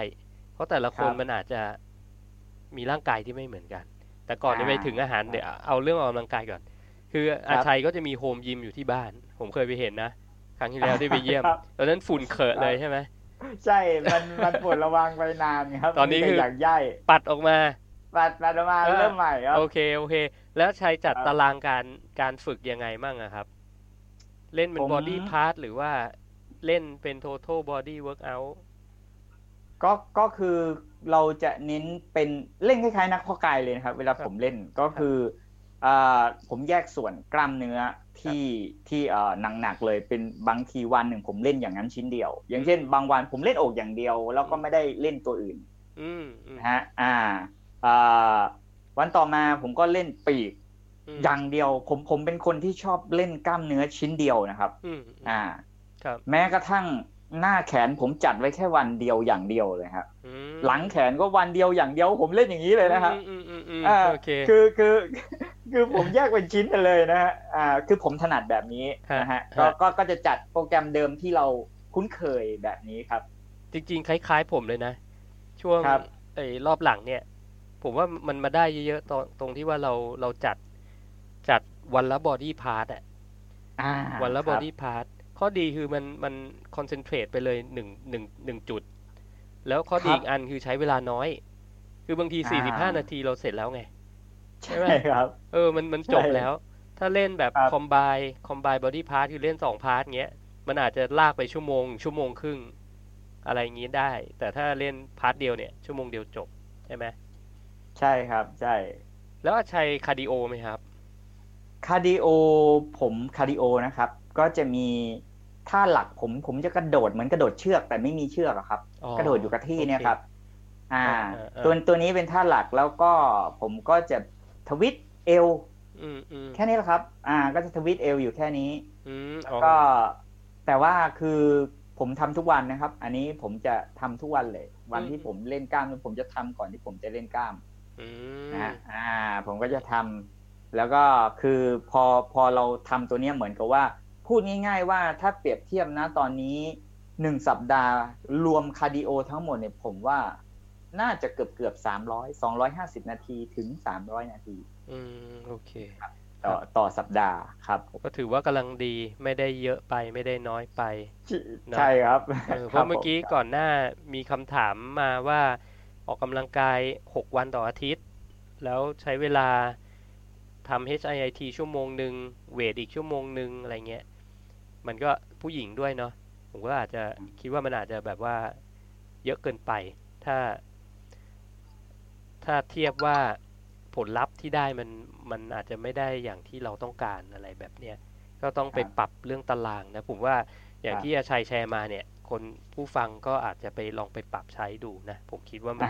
S1: เพราะแต่ละคน
S2: ครับ
S1: มันอาจจะมีร่างกายที่ไม่เหมือนกัน แต่ก่อนจะ
S2: อ่า
S1: ไปถึงอาหาร
S2: ครับ
S1: เดี๋ยวเอาเรื่องออกกำลังกายก่อน คืออาชัยก็จะมีโฮมยิมอยู่ที่บ้าน ผมเคยไปเห็นนะครั้งที่แล้วได้ไปเยี่ยม
S2: ครับ
S1: ตอนนั้นฝุ่นเขรอะเลยใช่ไหม
S2: ใช่ มันมันปล่อยร้างไปนานครับ
S1: ตอนนี้
S2: มี
S1: คือ
S2: หยากไย่
S1: ปัดออกมา
S2: ปัดปัดออกมา
S1: เออ
S2: เริ่มใหม่ครับ
S1: โอเคโอเค แล้วชัยจัด
S2: ครับ
S1: ตารางการการฝึกยังไงมั่งอะครับ เล่นเป็น
S2: ผม
S1: body part หรือว่าเล่นเป็น total body workout
S2: ก็ก็คือเราจะเน้นเป็นเล่นคล้ายๆ นักเพาะกายเลยนะครับ เวลา
S1: ครับ
S2: ผมเล่นก็คืออ่าผมแยกส่วนกล้ามเนื้อที่ที่เอ่อหนักๆเลยเป็นบางทีวันหนึ่งผมเล่นอย่างนั้นชิ้นเดียว อย่างเช่น บางวันผมเล่นอกอย่างเดียว แล้วก็ไม่ได้เล่นตัวอื่น
S1: อืมอืม
S2: นะฮะอ่าอ่าวันต่อมาผมก็เล่นปีก
S1: ม
S2: อย่างเดียว ผมผมเป็นคนที่ชอบเล่นกล้ามเนื้อชิ้นเดียวนะครับ
S1: อืม
S2: อ่า
S1: ครับ
S2: แม้กระทั่ง หน้าแขนผมจัดไว้แค่วันเดียวอย่างเดียวเลยครับ
S1: อืม
S2: หลังแขนก็วันเดียวอย่างเดียว ผมเล่นอย่างนี้เลยนะครับ
S1: อืมอืมอืม
S2: อ่า
S1: โอเค
S2: คือคือคือผมแยกเป็นชิ้นกันเลยนะฮะอ่าคือผมถนัดแบบนี้นะฮะ
S1: ฮะ
S2: ก็
S1: ฮะ
S2: ก็ก็จะจัดโปรแกรมเดิมที่เราคุ้นเคยแบบนี้ครับ
S1: จริง ๆ คล้ายๆ ผมเลยนะ ช่วง
S2: ครับ
S1: ไอ้รอบหลังเนี่ย ผมว่ามันมาได้เยอะๆตรงตรงที่ว่าเราเราจัดจัดวันละ body part อะ
S2: อ่า
S1: วันละ
S2: ครับ
S1: body part ข้อดีคือมันมัน concentrate ไปเลยหนึ่งหนึ่งหนึ่งจุด แล้วข้อดี
S2: ครับ
S1: อีกอันคือใช้เวลาน้อย คือบางที
S2: อ่า
S1: สี่สิบห้านาทีเราเสร็จแล้วไง ใช่ไหม
S2: ใช่ครับ
S1: เออมันมันจบ
S2: ใช่
S1: แล้ว ถ้าเล่นแบบ
S2: ครับ
S1: คอมไบคอมไบบอดี้พาร์ทคือเล่นสอง part เงี้ย มันอาจจะลากไปชั่วโมง ชั่วโมงครึ่ง อะไรอย่างงี้ได้ แต่ถ้าเล่น part เดียวเนี่ยชั่วโมงเดียวจบใช่ไหม
S2: ใช่ครับใช่
S1: แล้วอาชัย cardio ไหมครับ
S2: cardio ผม cardio นะครับ ก็จะมี ท่าหลักผมผมจะกระโดดเหมือนกระโดดเชือกแต่ไม่มีเชือกอะครับ
S1: อ๋อ
S2: กระโดดอยู่กับที่เนี่ย
S1: โอเค
S2: ครับ อ่า
S1: เออเออ
S2: ตัวตัวนี้เป็นท่าหลักแล้วก็ผมก็จะทวิตเอว
S1: อืมอืม
S2: แค่นี้แหละครับ อ่า ก็จะทวิตเอวอยู่แค่นี้
S1: อืม
S2: แล้ว
S1: อ๋อ
S2: ก็ แต่ว่าคือผมทำทุกวันนะครับ อันนี้ผมจะทำทุกวันเลย วันที่ผมเล่นกล้ามผมจะทำก่อนที่ผมจะเล่นกล้าม
S1: อื
S2: นะ
S1: ม
S2: ฮะอ่า ผมก็จะทำแล้วก็คือพอพอเราทำตัวเนี้ยเหมือนกับว่า พูดง่ายๆว่าถ้าเปรียบเทียบนะตอนนี้หนึ่งสัปดาห์ รวม cardio ทั้งหมดเนี่ยผมว่าน่าจะเกือบเกือบสามร้อยสองร้อยห้าสิบนาทีถึงสามร้อยนาที
S1: อืมโอเค
S2: ต่อต่อสัปดาห์ครับ
S1: ก็ถือว่ากำลังดีไม่ได้เยอะไปไม่ได้น้อยไปนะ
S2: ใช่ครับ
S1: เออเพราะเมื่อกี้ก่อนหน้ามีคำถามมาว่าออกกำลังกาย6วันต่ออาทิตย์ แล้วใช้เวลาทำ HIIT ชั่วโมงหนึ่งเวทอีกชั่วโมงหนึ่งอะไรเงี้ย มันก็ผู้หญิงด้วยเนาะผมก็อาจจะคิดว่ามันอาจจะแบบว่าเยอะเกินไป ถ้า ถ้าเทียบว่าผลลัพธ์ที่ได้มันมันอาจจะไม่ได้อย่างที่เราต้องการอะไรแบบเนี้ยก็ต้องไป
S2: ครับ
S1: ปรับเรื่องตารางนะผมว่าอย่าง
S2: ครับ
S1: ที่อาชัยแชร์มาเนี่ย คนผู้ฟังก็อาจจะไปลองไปปรับใช้ดูนะผมคิดว่ามัน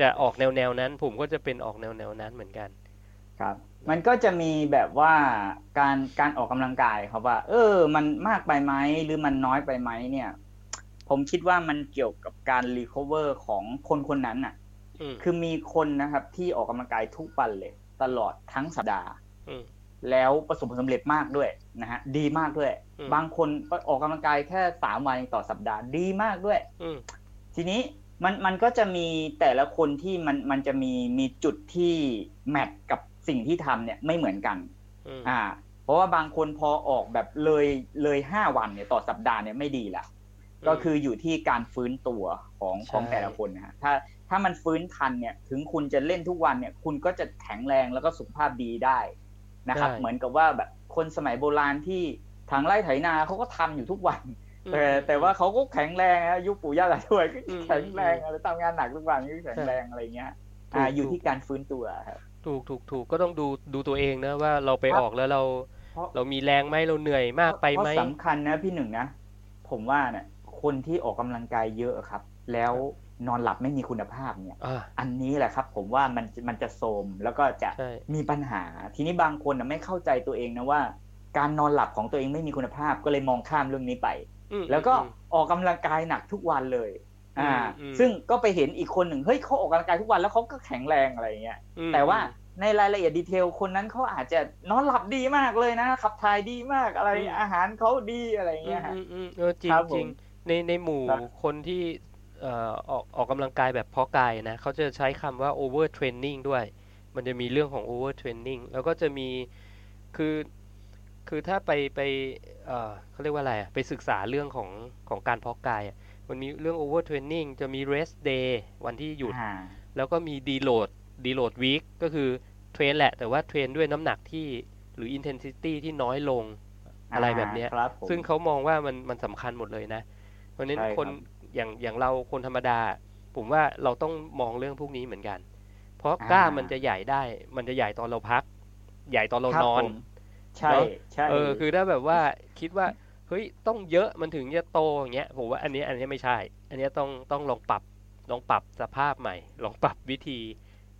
S1: จะออกแนวแนวๆนั้น ผมก็จะเป็นออกแนวแนวๆนั้นเหมือนกัน
S2: ครับ มันก็จะมีแบบว่าการการออกกำลังกายครับว่า เออ มันมากไปไหมหรือมันน้อยไปไหมเนี่ย ผมคิดว่ามันเกี่ยวกับการ recover ของคนคนนั้นน่ะ
S1: อืม
S2: คือมีคนนะครับ ที่ออกกำลังกายทุกวันเลย ตลอดทั้งสัปดาห์
S1: อืม
S2: แล้วประสบผลสำเร็จมากด้วยนะฮะดีมากด้วย
S1: อืม
S2: บางคนก็ออกกำลังกายแค่สามวันต่อสัปดาห์ดีมากด้วย
S1: อืม
S2: ทีนี้มันมันก็จะมีแต่ละคนที่มันมันจะมีมีจุดที่แมทกับ สิ่งที่ทำเนี่ยไม่เหมือนกัน
S1: อืม
S2: อ่า เพราะว่าบางคนพอออกแบบเลยเลยห้าวันเนี่ยต่อสัปดาห์เนี่ยไม่ดีละก็คืออยู่ที่การฟื้นตัวของของแต่ละคนนะฮะถ้าถ้ามันฟื้นทันเนี่ยถึงคุณจะเล่นทุกวันเนี่ยคุณก็จะแข็งแรงแล้วก็สุขภาพดีได้นะครับ เหมือนกับว่าแบบคนสมัยโบราณที่ทางไร่ไถนาเขาก็ทำอยู่ทุกวัน แต่แต่ว่าเขาก็แข็งแรงนะยุคปู่ย่าตายายก็
S1: อืม
S2: แข็งแรง
S1: อืม
S2: อะไรทำงานหนักทุกวันก็แข็งแรงอะไรเงี้ยอ่า
S1: ถูก
S2: อยู่
S1: ถูก
S2: ที่การฟื้นตัวครับ
S1: ถูกถูกถูกก็ต้องดูดูตัวเองนะว่าเราไป
S2: ครับ
S1: ออกแล้วเรา
S2: เพราะ
S1: เรามีแรงไหมเราเหนื่อยมากไปไหม
S2: เพราะสำคัญนะพี่หนึ่งนะผมว่าเนี่ยคนที่ออกกำลังกายเยอะครับ แล้วนอนหลับไม่มีคุณภาพเนี่ย
S1: อ่า
S2: อันนี้แหละครับ ผมว่ามันมันจะโทรมแล้วก็จะ
S1: ใช่
S2: มีปัญหา ทีนี้บางคนนะไม่เข้าใจตัวเองนะว่า การนอนหลับของตัวเองไม่มีคุณภาพก็เลยมองข้ามเรื่องนี้ไป
S1: อืม
S2: แล้วก็
S1: อืม
S2: ออกกำลังกายหนักทุกวันเลย อ่า
S1: อืมอืม
S2: ซึ่งก็ไปเห็นอีกคนหนึ่งเฮ้ยเขาออกกำลังกายทุกวันแล้วเขาก็แข็งแรงอะไรเงี้ย
S1: อืม
S2: แต่ว่าในรายละเอียดดีเทลคนนั้นเขาอาจจะนอนหลับดีมากเลยนะขับถ่ายดีมากอะไรอาหารเขาดีอะไร
S1: อืม
S2: เงี้ยฮะ
S1: อืมอืมเออจริง
S2: ครับผม
S1: จริงในในหมู่
S2: ครับ
S1: คนที่เอ่อออกออกกำลังกายแบบเพาะกายนะเขาจะใช้คำว่า over training ด้วย มันจะมีเรื่องของ over training แล้วก็จะมีคือคือถ้าไปไปเอ่อเขาเรียกว่าอะไรอะไปศึกษาเรื่องของของการเพาะกายอะ มันมีเรื่อง over training จะมี rest day วันที่หยุด
S2: อ่า
S1: แล้วก็มี deload deload week ก็คือเทรนแหละ แต่ว่าเทรนด้วยน้ำหนักที่หรือ intensity ที่น้อยลงอะไรแบบเนี้ย
S2: ครับผม
S1: ซึ่งเขามองว่ามันมันสำคัญหมดเลยนะ เพราะฉะนั้น
S2: ใช่ครับ
S1: คนอย่างอย่างเราคนธรรมดา ผมว่าเราต้องมองเรื่องพวกนี้เหมือนกัน เพราะกล้ามมันจะใหญ่ได้ มันจะใหญ่ตอนเราพัก ใหญ่ตอนเรา
S2: ครับ
S1: นอน
S2: ผมใช่
S1: เนอะ
S2: ใช่
S1: เออคือถ้าแบบว่าคิดว่าเฮ้ยต้องเยอะมันถึงจะโตอย่างเงี้ยผมว่าอันนี้อันนี้ไม่ใช่ อันนี้ต้องต้องลองปรับลองปรับสภาพใหม่ ลองปรับวิธี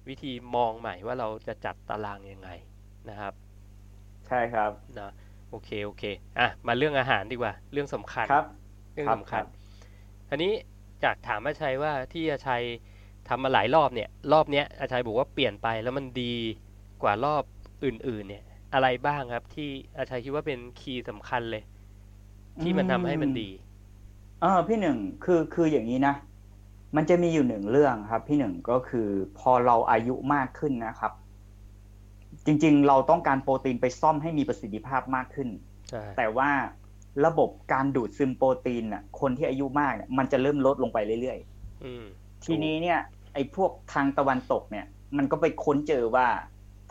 S1: วิธีมองใหม่ว่าเราจะจัดตารางยังไงนะครับ
S2: ใช่ครับ
S1: นะโอเคโอเคอะมาเรื่องอาหารดีกว่า เรื่องสำคัญ
S2: ครับ
S1: เรื่อง
S2: ครับ
S1: สำคัญ
S2: ครับ
S1: อันนี้จากถามอาชัยว่าที่อาชัยทำมาหลายรอบเนี่ย รอบเนี้ยอาชัยบอกว่าเปลี่ยนไปแล้วมันดีกว่ารอบอื่นๆ เนี่ย อะไรบ้างครับ ที่อาชัยคิดว่าเป็นคีย์สำคัญเลย ที่มันทำให้มันดี
S2: เออพี่หนึ่งคือคืออย่างนี้นะมันจะมีอยู่หนึ่งเรื่องครับ พี่หนึ่งก็คือพอเราอายุมากขึ้นนะครับ จริง ๆ เราต้องการโปรตีนไปซ่อมให้มีประสิทธิภาพมากขึ้น
S1: ใช่
S2: แต่ว่าระบบการดูดซึมโปรตีนน่ะ คนที่อายุมากเนี่ยมันจะเริ่มลดลงไปเรื่อย
S1: อืม
S2: ๆทีนี้เนี่ย ไอ้พวกทางตะวันตกเนี่ย มันก็ไปค้นเจอว่า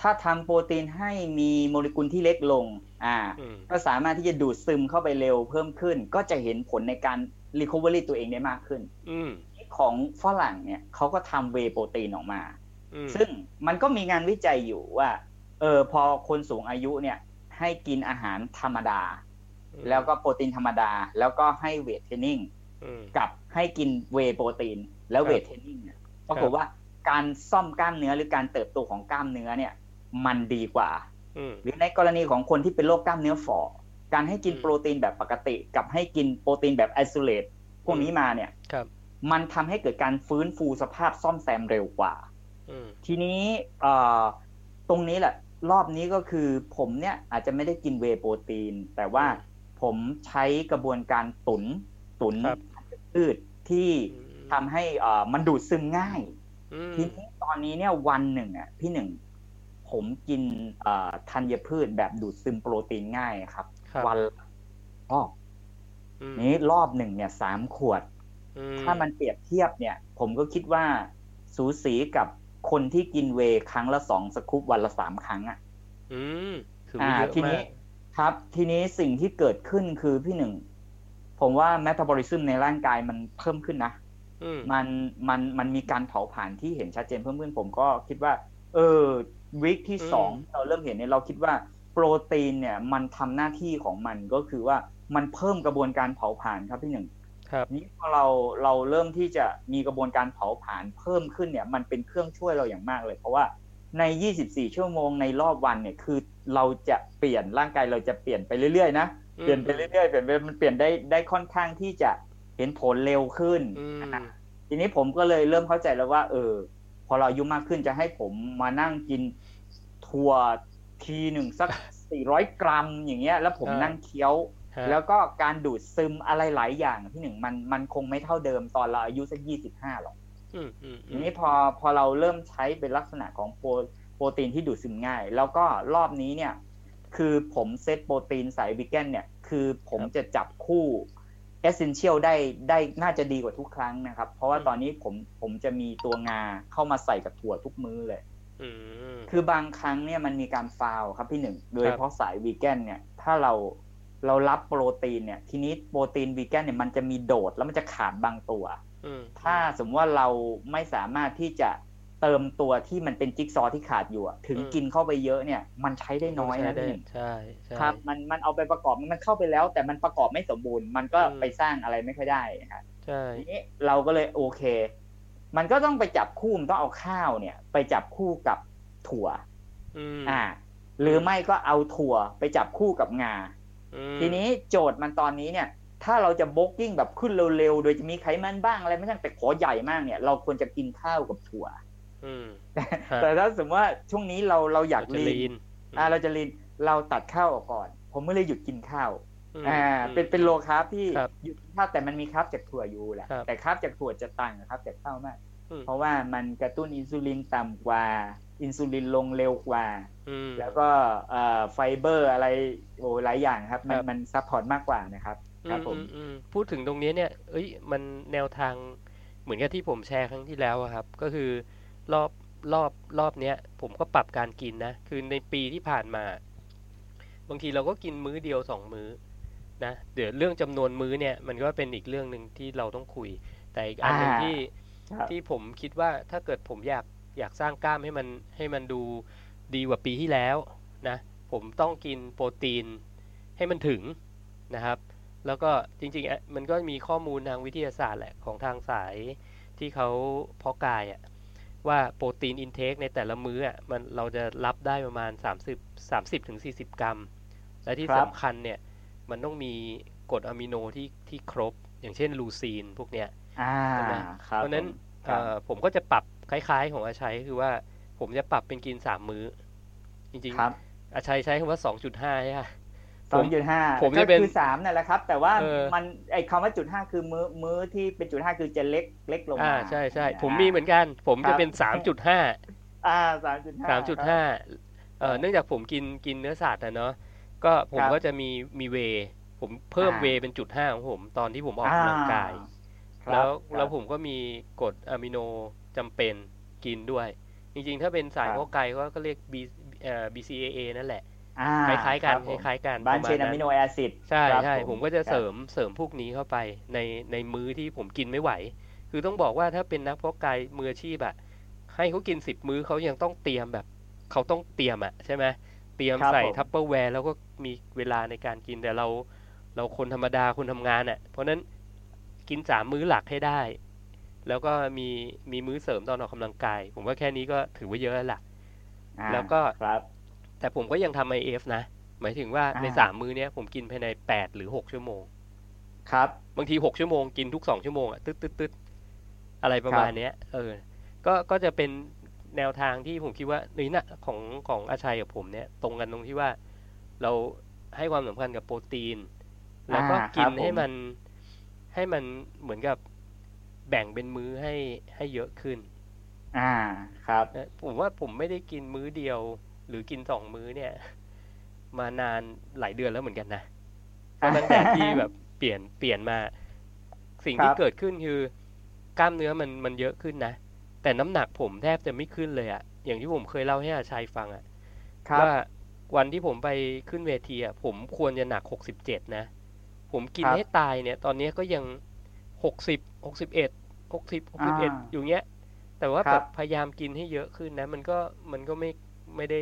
S2: ถ้าทำโปรตีนให้มีโมเลกุลที่เล็กลง อ่า
S1: อืม
S2: ก็สามารถที่จะดูดซึมเข้าไปเร็วเพิ่มขึ้น ก็จะเห็นผลในการ recovery ตัวเองได้มากขึ้น
S1: อืม
S2: ของฝรั่งเนี่ยเขาก็ทำเวย์โปรตีนออกมา
S1: อืม
S2: ซึ่งมันก็มีงานวิจัยอยู่ว่า เออพอคนสูงอายุเนี่ย ให้กินอาหารธรรมดา แล้วก็โปรตีนธรรมดา แล้วก็ให้ weight training
S1: อืม
S2: กับให้กิน whey protein แล้ว
S1: ครับ
S2: เวทเทร ing เนี่ยปรากฏว่าการซ่อมกล้ามเนื้อหรือการเติบโตของกล้ามเนื้อเนี่ย มันดีกว่า
S1: อืม
S2: หรือในกรณีของคนที่เป็นโรคกล้ามเนื้อฝ่อการให้กิน
S1: อืม
S2: โปรตีนแบบปกติ กับให้กินโปรตีนแบบ isolate พวกนี้มาเนี่ย
S1: ครับ
S2: มันทำให้เกิดการฟื้นฟูสภาพซ่อมแซมเร็วกว่า
S1: อืม
S2: ทีนี้เอ่อตรงนี้แหละ รอบนี้ก็คือผมเนี่ยอาจจะไม่ได้กินเวย์โปรตีน แต่ว่าผมใช้กระบวนการตุนตุน
S1: ครับ
S2: พืชที่
S1: อืม
S2: ทำให้เอ่อมันดูดซึมง่าย
S1: อืม
S2: ทีนี้ตอนนี้เนี่ยวันหนึ่งอะพี่หนึ่ง ผมกินเอ่อธัญพืชแบบดูดซึมโปรตีนง่ายครับ
S1: ครับ
S2: วันละรอบ
S1: อืม
S2: นี้รอบหนึ่งเนี่ยสามขวด
S1: อื
S2: ถ้ามันเปรียบเทียบเนี่ย ผมก็คิดว่าสูสีกับคนที่กินเวย์ครั้งละสองสกู๊ปวันละสามครั้งอะ
S1: อืมถือว่าเยอะ
S2: ทีนี้
S1: มาก
S2: ครับ ทีนี้สิ่งที่เกิดขึ้นคือพี่หนึ่งผผมว่าเมตาบอลิซึมในร่างกายมันเพิ่มขึ้นนะ
S1: อืม
S2: มันมันมันมีการเผาผลาญที่เห็นชัดเจนเพิ่มขึ้นผมก็คิดว่า เออ วิกที่สองเราเริ่มเห็นเนี่ยเราคิดว่าโปรตีนเนี่ยมันทำหน้าที่ของมันก็คือว่ามันเพิ่มกระบวนการเผาผลาญครับพี่หนึ่ง
S1: ครับ
S2: นี้พอเราเราเริ่มที่จะมีกระบวนการเผาผลาญเพิ่มขึ้นเนี่ยมันเป็นเครื่องช่วยเราอย่างมากเลย เพราะว่าใน 24 ชั่วโมงในรอบวันเนี่ยคือเราจะเปลี่ยนร่างกายเราจะเปลี่ยนไปเรื่อยๆนะ
S1: อืม
S2: เปลี่ยนไปเรื่อยๆเปลี่ยนไปมันเปลี่ยนได้ได้ค่อนข้างที่จะเห็นผลเร็วขึ้น
S1: อืม
S2: นะทีนี้ผมก็เลยเริ่มเข้าใจแล้วว่า เออพ อเราอายุมากขึ้นจะให้ผมมานั่งกินถั่วทีหนึ่งสัก400กรัมอย่างเงี้ย แล้วผม
S1: อ่านั่
S2: นั่งเคี้ยว
S1: ฮะ
S2: แล้วก็การดูดซึมอะไรหลายอย่างที่หนึ่งมันมันคงไม่เท่าเดิมตอนเราอายุสัก25หรอก
S1: อืมอืมอื
S2: ที
S1: ม
S2: นี้พอพอเราเริ่มใช้เป็นลักษณะของโปรโปรตีนที่ดูดซึมง่าย แล้วก็รอบนี้เนี่ย คือผมเซตโปรตีนสายวิกแกนเนี่ย คือผมจะจับคู่ เอเซนเชียลได้ได้น่าจะดีกว่าทุกครั้งนะครับ เพราะว่าตอนนี้ผมผมจะมีตัวงาเข้ามาใส่กับถั่วทุกมื้อเลย
S1: อืม
S2: คือบางครั้งเนี่ยมันมีการฟาวล์ครับพี่หนึ่ง โดย
S1: ครับ
S2: เฉพาะสายวีแกนเนี่ย ถ้าเราเรารับโปรตีนเนี่ย ทีนี้โปรตีนวีแกนเนี่ยมันจะมีโดดแล้วมันจะขาดบางตัว
S1: อืม
S2: ถ้าสมมติว่าเราไม่สามารถที่จะ เติมตัวที่มันเป็นจิ๊กซอว์ที่ขาดอยู่อะถึงกินเข้าไปเยอะเนี่ย มันใช้ได้น้อย
S1: ใช้
S2: นะ
S1: ได้
S2: พี่หนึ่ง
S1: ใช่ใช่
S2: ครับมันมันเอาไปประกอบมันเข้าไปแล้ว แต่มันประกอบไม่สมบูรณ์ มันก็
S1: อืม
S2: ไปสร้างอะไรไม่ค่อยได้นะครับ
S1: ใช่
S2: ทีนี้เราก็เลยโอเค มันก็ต้องไปจับคู่มันต้องเอาข้าวเนี่ย ไปจับคู่กับถั่ว
S1: อืม
S2: อ่า หรือไม่ก็เอาถั่วไปจับคู่กับงา
S1: อืม
S2: ทีนี้โจทย์มันตอนนี้เนี่ย ถ้าเราจะบล็อกกิ้งแบบขึ้นเร็วๆโดยจะมีไขมันบ้างอะไรไม่ใช่แต่ขอใหญ่มากเนี่ย เราควรจะกินข้าวกับถั่ว
S1: อืม
S2: แต่ถ้าสมมติว่าช่วงนี้เราเราอยาก
S1: จะ
S2: ลี
S1: ลี
S2: น
S1: น
S2: อ่าเราจะลีนเราตัดข้าวออกก่อน ผมไม่เลยหยุดกินข้าว
S1: ม
S2: อ่าเป็นเป็น low carb ที่
S1: ครับ
S2: หยุดข้าวแต่มันมี carb จากถั่วอยู่แหละ
S1: ครับ
S2: แต่ carb จากถั่วจะต่างกับ carb จากข้าวมาก
S1: อืม
S2: เพราะว่ามันกระตุ้นอินซูลินต่ำกว่า อินซูลินลงเร็วกว่า
S1: อืม
S2: แล้วก็เอ่อไฟเบอร์อะไรโอ้หลายอย่างครับ มัน
S1: ครับ
S2: มัน support มากกว่านะครับครับผม
S1: อือืมพูดถึงตรงนี้เนี่ย เอ้ยมันแนวทางเหมือนกับที่ผมแชร์ครั้งที่แล้วอะครับ ก็คือ รอบรอบรอบเนี้ย ผมก็ปรับการกินนะ คือในปีที่ผ่านมา บางทีเราก็กินมื้อเดียวสองมื้อนะเดี๋ยวเรื่องจำนวนมื้อเนี่ย มันก็เป็นอีกเรื่องหนึ่งที่เราต้องคุย แต่อีกอันหนึ่ง
S2: อ่า
S1: ที่
S2: ครับ
S1: ที่ผมคิดว่าถ้าเกิดผมอยากอยากสร้างกล้ามให้มันให้มันดูดีกว่าปีที่แล้วนะ ผมต้องกินโปรตีนให้มันถึงนะครับ แล้วก็จริงๆอะมันก็มีข้อมูลทางวิทยาศาสตร์แหละของทางสายที่เขาเพาะกายอะ ว่าโปรตีนอินเทคในแต่ละมื้ออะมันเราจะรับได้ประมาณ 30 30ถึง40 กรัม และที่
S2: ครับ
S1: สำคัญเนี่ยมันต้องมีกรดอะมิโนที่ที่ครบ อย่างเช่นลูซีนพวกเนี้ย
S2: อ่า
S1: ใช่ไหม
S2: ครับ
S1: เพราะฉะนั้น
S2: ผมครับ
S1: เอ่อผมก็จะปรับคล้ายๆ ของอาชัยคือว่าผมจะปรับเป็นกินสามมื้อ จริง
S2: ครับ
S1: ๆอาชัยใช้คำว่าสองจุดห้าใช่ไหม
S2: สองจุดห้า
S1: ผมจะเป็น
S2: คือสามนั่นแหละครับ แต่ว่า
S1: เออ
S2: มันไอ้คำว่าจุดห้าคือมื้อมื้อที่เป็นจุดห้าคือจะเล็กเล็กลง
S1: อ่า
S2: มา
S1: ใช่ใช่
S2: อ่า
S1: ผมมีเหมือนกัน ผม
S2: ครั
S1: จะ
S2: บ
S1: เป็นสามจุดห้า
S2: อ่าสามจุดห้า
S1: สามจุดห้าเอ่อเนื่องจากผมกินกินเนื้อสัตว์นะเนาะก็ผม
S2: ครับ
S1: ก็จะมีมีเวย์ผมเพิ่ม
S2: อ่า
S1: เวย์เป็นจุดห้าของผม ตอนที่ผมออกกำลังกาย
S2: ครับ
S1: แล้ว
S2: ครับ
S1: แล้วผมก็มีกรดอะมิโนจำเป็นกินด้วย จริงๆ ถ้าเป็นสาย
S2: ครับ
S1: พวกไก่ก็ก็เรียก B เอ่อ BCAA นั่นแหละ
S2: อ่า
S1: คล้ายๆกัน
S2: รับ
S1: ค
S2: ผม
S1: ล้ายๆกัน
S2: บ้าน
S1: ประ
S2: เช
S1: มาณ
S2: นอะมิโนแอซิด
S1: ใช่
S2: ครับ
S1: ใช่
S2: ผม
S1: ผมก็จะ
S2: ครับ
S1: เสริมเสริมพวกนี้เข้าไปในในมื้อที่ผมกินไม่ไหว คือต้องบอกว่าถ้าเป็นนักเพาะกายมืออาชีพอะให้เขากินสิบมื้อเขายังต้องเตรียมแบบเขาต้องเตรียมอะใช่ไหมเตรียม
S2: ครับ
S1: ใส่
S2: ผม
S1: ทัพเปอร์แวร์แล้วก็มีเวลาในการกินแต่เรา เราคนธรรมดาคนทำงานอะเพราะฉะนั้นกินสามมื้อหลักให้ได้ แล้วก็มีมีมื้อเสริมตอนออกกำลังกาย ผมว่าแค่นี้ก็ถือว่าเยอะแล้วล่ะ
S2: อ่า
S1: แล้วก็
S2: ครับ
S1: แต่ผมก็ยังทำ IF นะ หมายถึงว่า
S2: อ่า
S1: ในสามมื้อเนี้ยผมกินภายในแปดหรือหกชั่วโมง
S2: ครับ
S1: บางทีหกชั่วโมงกินทุกสองชั่วโมงอะตึ๊ดตึ๊ดตึ๊ดอะไรประมาณ
S2: ครับ
S1: เนี้ย เออ ก็ก็จะเป็นแนวทางที่ผมคิดว่านี่นะของของอาชัยกับผมเนี่ย ตรงกันตรงที่ว่าเราให้ความสำคัญกับโปรตีน แล้วก็
S2: อ่า
S1: กิ
S2: ครั
S1: น
S2: บผม
S1: ให้มันให้มันเหมือนกับแบ่งเป็นมื้อให้ให้เยอะขึ้น
S2: อ่า ครับ
S1: นะผมว่าผมไม่ได้กินมื้อเดียว หรือกินสองมื้อเนี่ย มานานหลายเดือนแล้วเหมือนกันนะก็ตั้งแต่ที่แบบเปลี่ยนเปลี่ยนมา สิ่งที่
S2: ครับ
S1: เกิดขึ้นคือกล้ามเนื้อมันมันเยอะขึ้นนะแต่น้ำหนักผมแทบจะไม่ขึ้นเลยอะอย่างที่ผมเคยเล่าให้อาชัยฟังอะ
S2: ครับ
S1: ว่าวันที่ผมไปขึ้นเวทีอะผมควรจะหนักหกสิบเจ็ดนะ ผมกิน
S2: ครับ
S1: ให้ตายเนี่ย ตอนนี้ก็ยังหกสิบหกสิบเอ็ดหกสิบหกสิบเอ็ด
S2: อ่า
S1: อยู่เงี้ย แต่ว่า
S2: ค
S1: แบ
S2: รั
S1: บบพยายามกินให้เยอะขึ้นนะ มันก็มันก็ไม่ ไม่ได้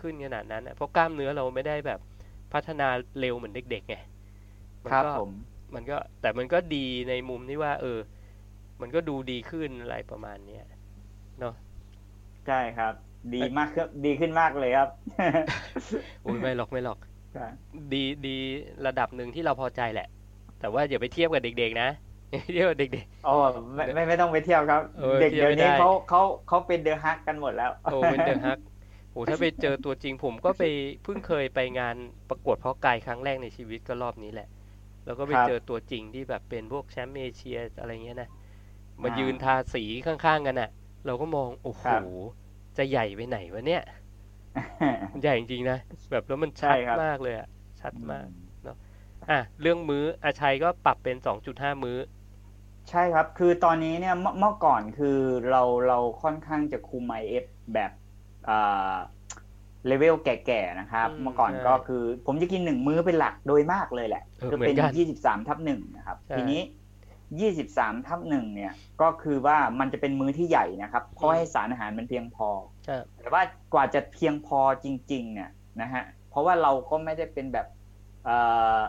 S1: ขึ้นขนาดนั้นนะเพราะกล้ามเนื้อเราไม่ได้แบบพัฒนาเร็วเหมือนเด็กๆไงมัน
S2: ครับ
S1: ก็
S2: ผม
S1: มันก็แต่มันก็ดีในมุมที่ว่า เออ มันก็ดูดีขึ้นอะไรประมาณเนี้ยเนาะ
S2: ใช่ครับ ดีมากครับดีขึ้นมากเลยครับ
S1: โอ้ยไม่หรอกไม่หรอก
S2: ใช่
S1: ดีดีระดับหนึ่งที่เราพอใจแหละ แต่ว่าอย่าไปเทียบกับเด็กๆนะอย่าไปเทียบกับเด็ก
S2: โอ้ไม่ไม่ไม่ต้องไปเที่ยวครับ
S1: เออ
S2: เด็ก
S1: เที่ยว
S2: เดี๋ยวนี้
S1: ไม่ได้
S2: เขาเขาเขาเป็น the Hulk กันหมดแล้ว
S1: ๆโอ้เป็น the Hul k โอ้ถ้าไปเจอตัวจริงผมก็ไปเพิ่งเคยไปงานประกวดเพาะกายครั้งแรกในชีวิตก็รอบนี้แหละ แล้วก็ไป
S2: ครับ
S1: เจอตัวจริงที่แบบเป็นพวกแชมป์เอเชียอะไรเงี้ยนะมา
S2: อ่ายื
S1: ยืนทาสีข้างๆกันน่ะ เราก็มองโอ้โห
S2: ครับ
S1: จะใหญ่ไปไหนวะเนี่ยมันใหญ่จริงๆนะแบบแล้วมัน
S2: ใช่
S1: ชัด
S2: ครับ
S1: มากเลยอะชัดมากอะเรื่องมื้ออาชัยก็ปรับเป็น2.5มื้อ
S2: ใช่ครับ คือตอนนี้เนี่ยเมื่อเมื่อก่อนคือเราเราค่อนข้างจะคุม IF แบบอ่า เลเวลแก่ๆนะครับ
S1: อืม
S2: เมื่อก่อน
S1: ใช่
S2: ก็คือ ผมจะกินหนึ่งมื้อเป็นหลักโดยมากเลยแหละ
S1: เออ
S2: จะ
S1: เหมือ
S2: เป็น
S1: นกัน
S2: ยี่สิบสามทับหนึ่งนะครับ
S1: ใช่
S2: ทีนี้ยี่สิบสามทับหนึ่งเนี่ย ก็คือว่ามันจะเป็นมื้อที่ใหญ่นะครับเพราะให้สารอาหารมันเพียงพอ
S1: ใช่
S2: แต่ว่ากว่าจะเพียงพอจริง ๆ เนี่ยนะฮะเพราะว่าเราก็ไม่ได้เป็นแบบเอ่อ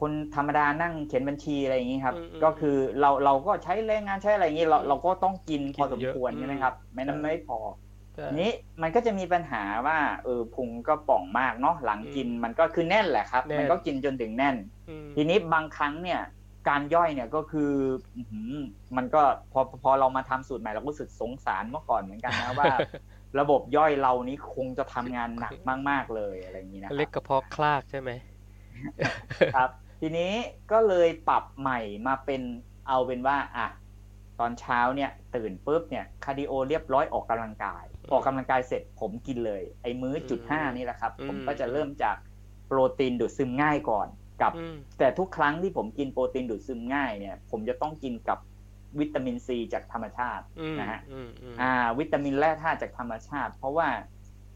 S2: คนธรรมดานั่งเขียนบัญชีอะไรอย่างนี้ครับ
S1: อืมอืม
S2: ก็คือเราเราก็ใช้แรงงานใช้อะไรอย่างนี้เรา
S1: อืม
S2: เราก็ต้องกินพอสม
S1: กินเยอะ
S2: ควร
S1: อืม
S2: ใช่ไหมครับ ไม่นั้น
S1: ใช่
S2: ไม่พอ
S1: ใช่
S2: ที นี้มันก็จะมีปัญหาว่าเออพุงก็ป่องมากเนาะหลังกิน
S1: อืม
S2: มันก็คือแน่นแหละครับ
S1: แน่น
S2: มันก็กินจนถึงแน่น
S1: อืม
S2: ทีนี้บางครั้งเนี่ย การย่อยเนี่ยก็คืออื้อหือมันก็พอพอเรามาทำสูตรใหม่เราก็รู้สึกสงสารเมื่อก่อนเหมือนกันนะว่า ระบบย่อยเรานี้คงจะทำงานหนักมาก ๆเลยอะไรอย่างนี้นะค
S1: เล็
S2: รั
S1: ก
S2: บ
S1: กระเพาะคลากใช่ไหม
S2: ครับ ทีนี้ก็เลยปรับใหม่มาเป็นเอาเป็นว่าอะตอนเช้าเนี่ย ตื่นปุ๊บเนี่ย cardio เรียบร้อยออกกำลังกาย
S1: อืม
S2: ออกกำลังกายเสร็จผมกินเลย ไอ้มื้อจุดห้า
S1: อืม
S2: นี่แหละครับ
S1: อืม
S2: ผมก็จะเริ่มจากโปรตีนดูดซึมง่ายก่อนกับ
S1: อืม
S2: แต่ทุกครั้งที่ผมกินโปรตีนดูดซึมง่ายเนี่ย ผมจะต้องกินกับวิตามินซีจากธรรมชาติ
S1: อืม
S2: นะฮะ
S1: อืมอืม
S2: อ่า วิตามินแร่ธาตุจากธรรมชาติ เพราะว่า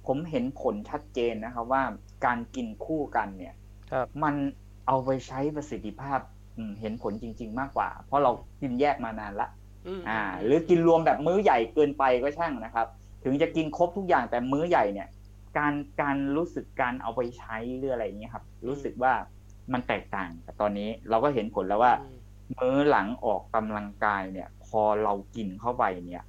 S2: ผมเห็นผลชัดเจนนะครับว่าการกินคู่กันเนี่ย
S1: ครับ
S2: มันเอาไปใช้ประสิทธิภาพอืมเห็นผลจริง ๆ มากกว่า เพราะเรากินแยกมานานละ
S1: ม
S2: อ่า หรือกินรวมแบบมื้อใหญ่เกินไปก็ช่างนะครับ ถึงจะกินครบทุกอย่างแต่มื้อใหญ่เนี่ย การการรู้สึกการเอาไปใช้หรืออะไรอย่างเงี้ยครับ รู้สึกว่ามันแตกต่างแต่ตอนนี้เราก็เห็นผลแล้วว่า
S1: อืม
S2: มื้อหลังออกกำลังกายเนี่ย พอเรากินเข้าไปเนี่ย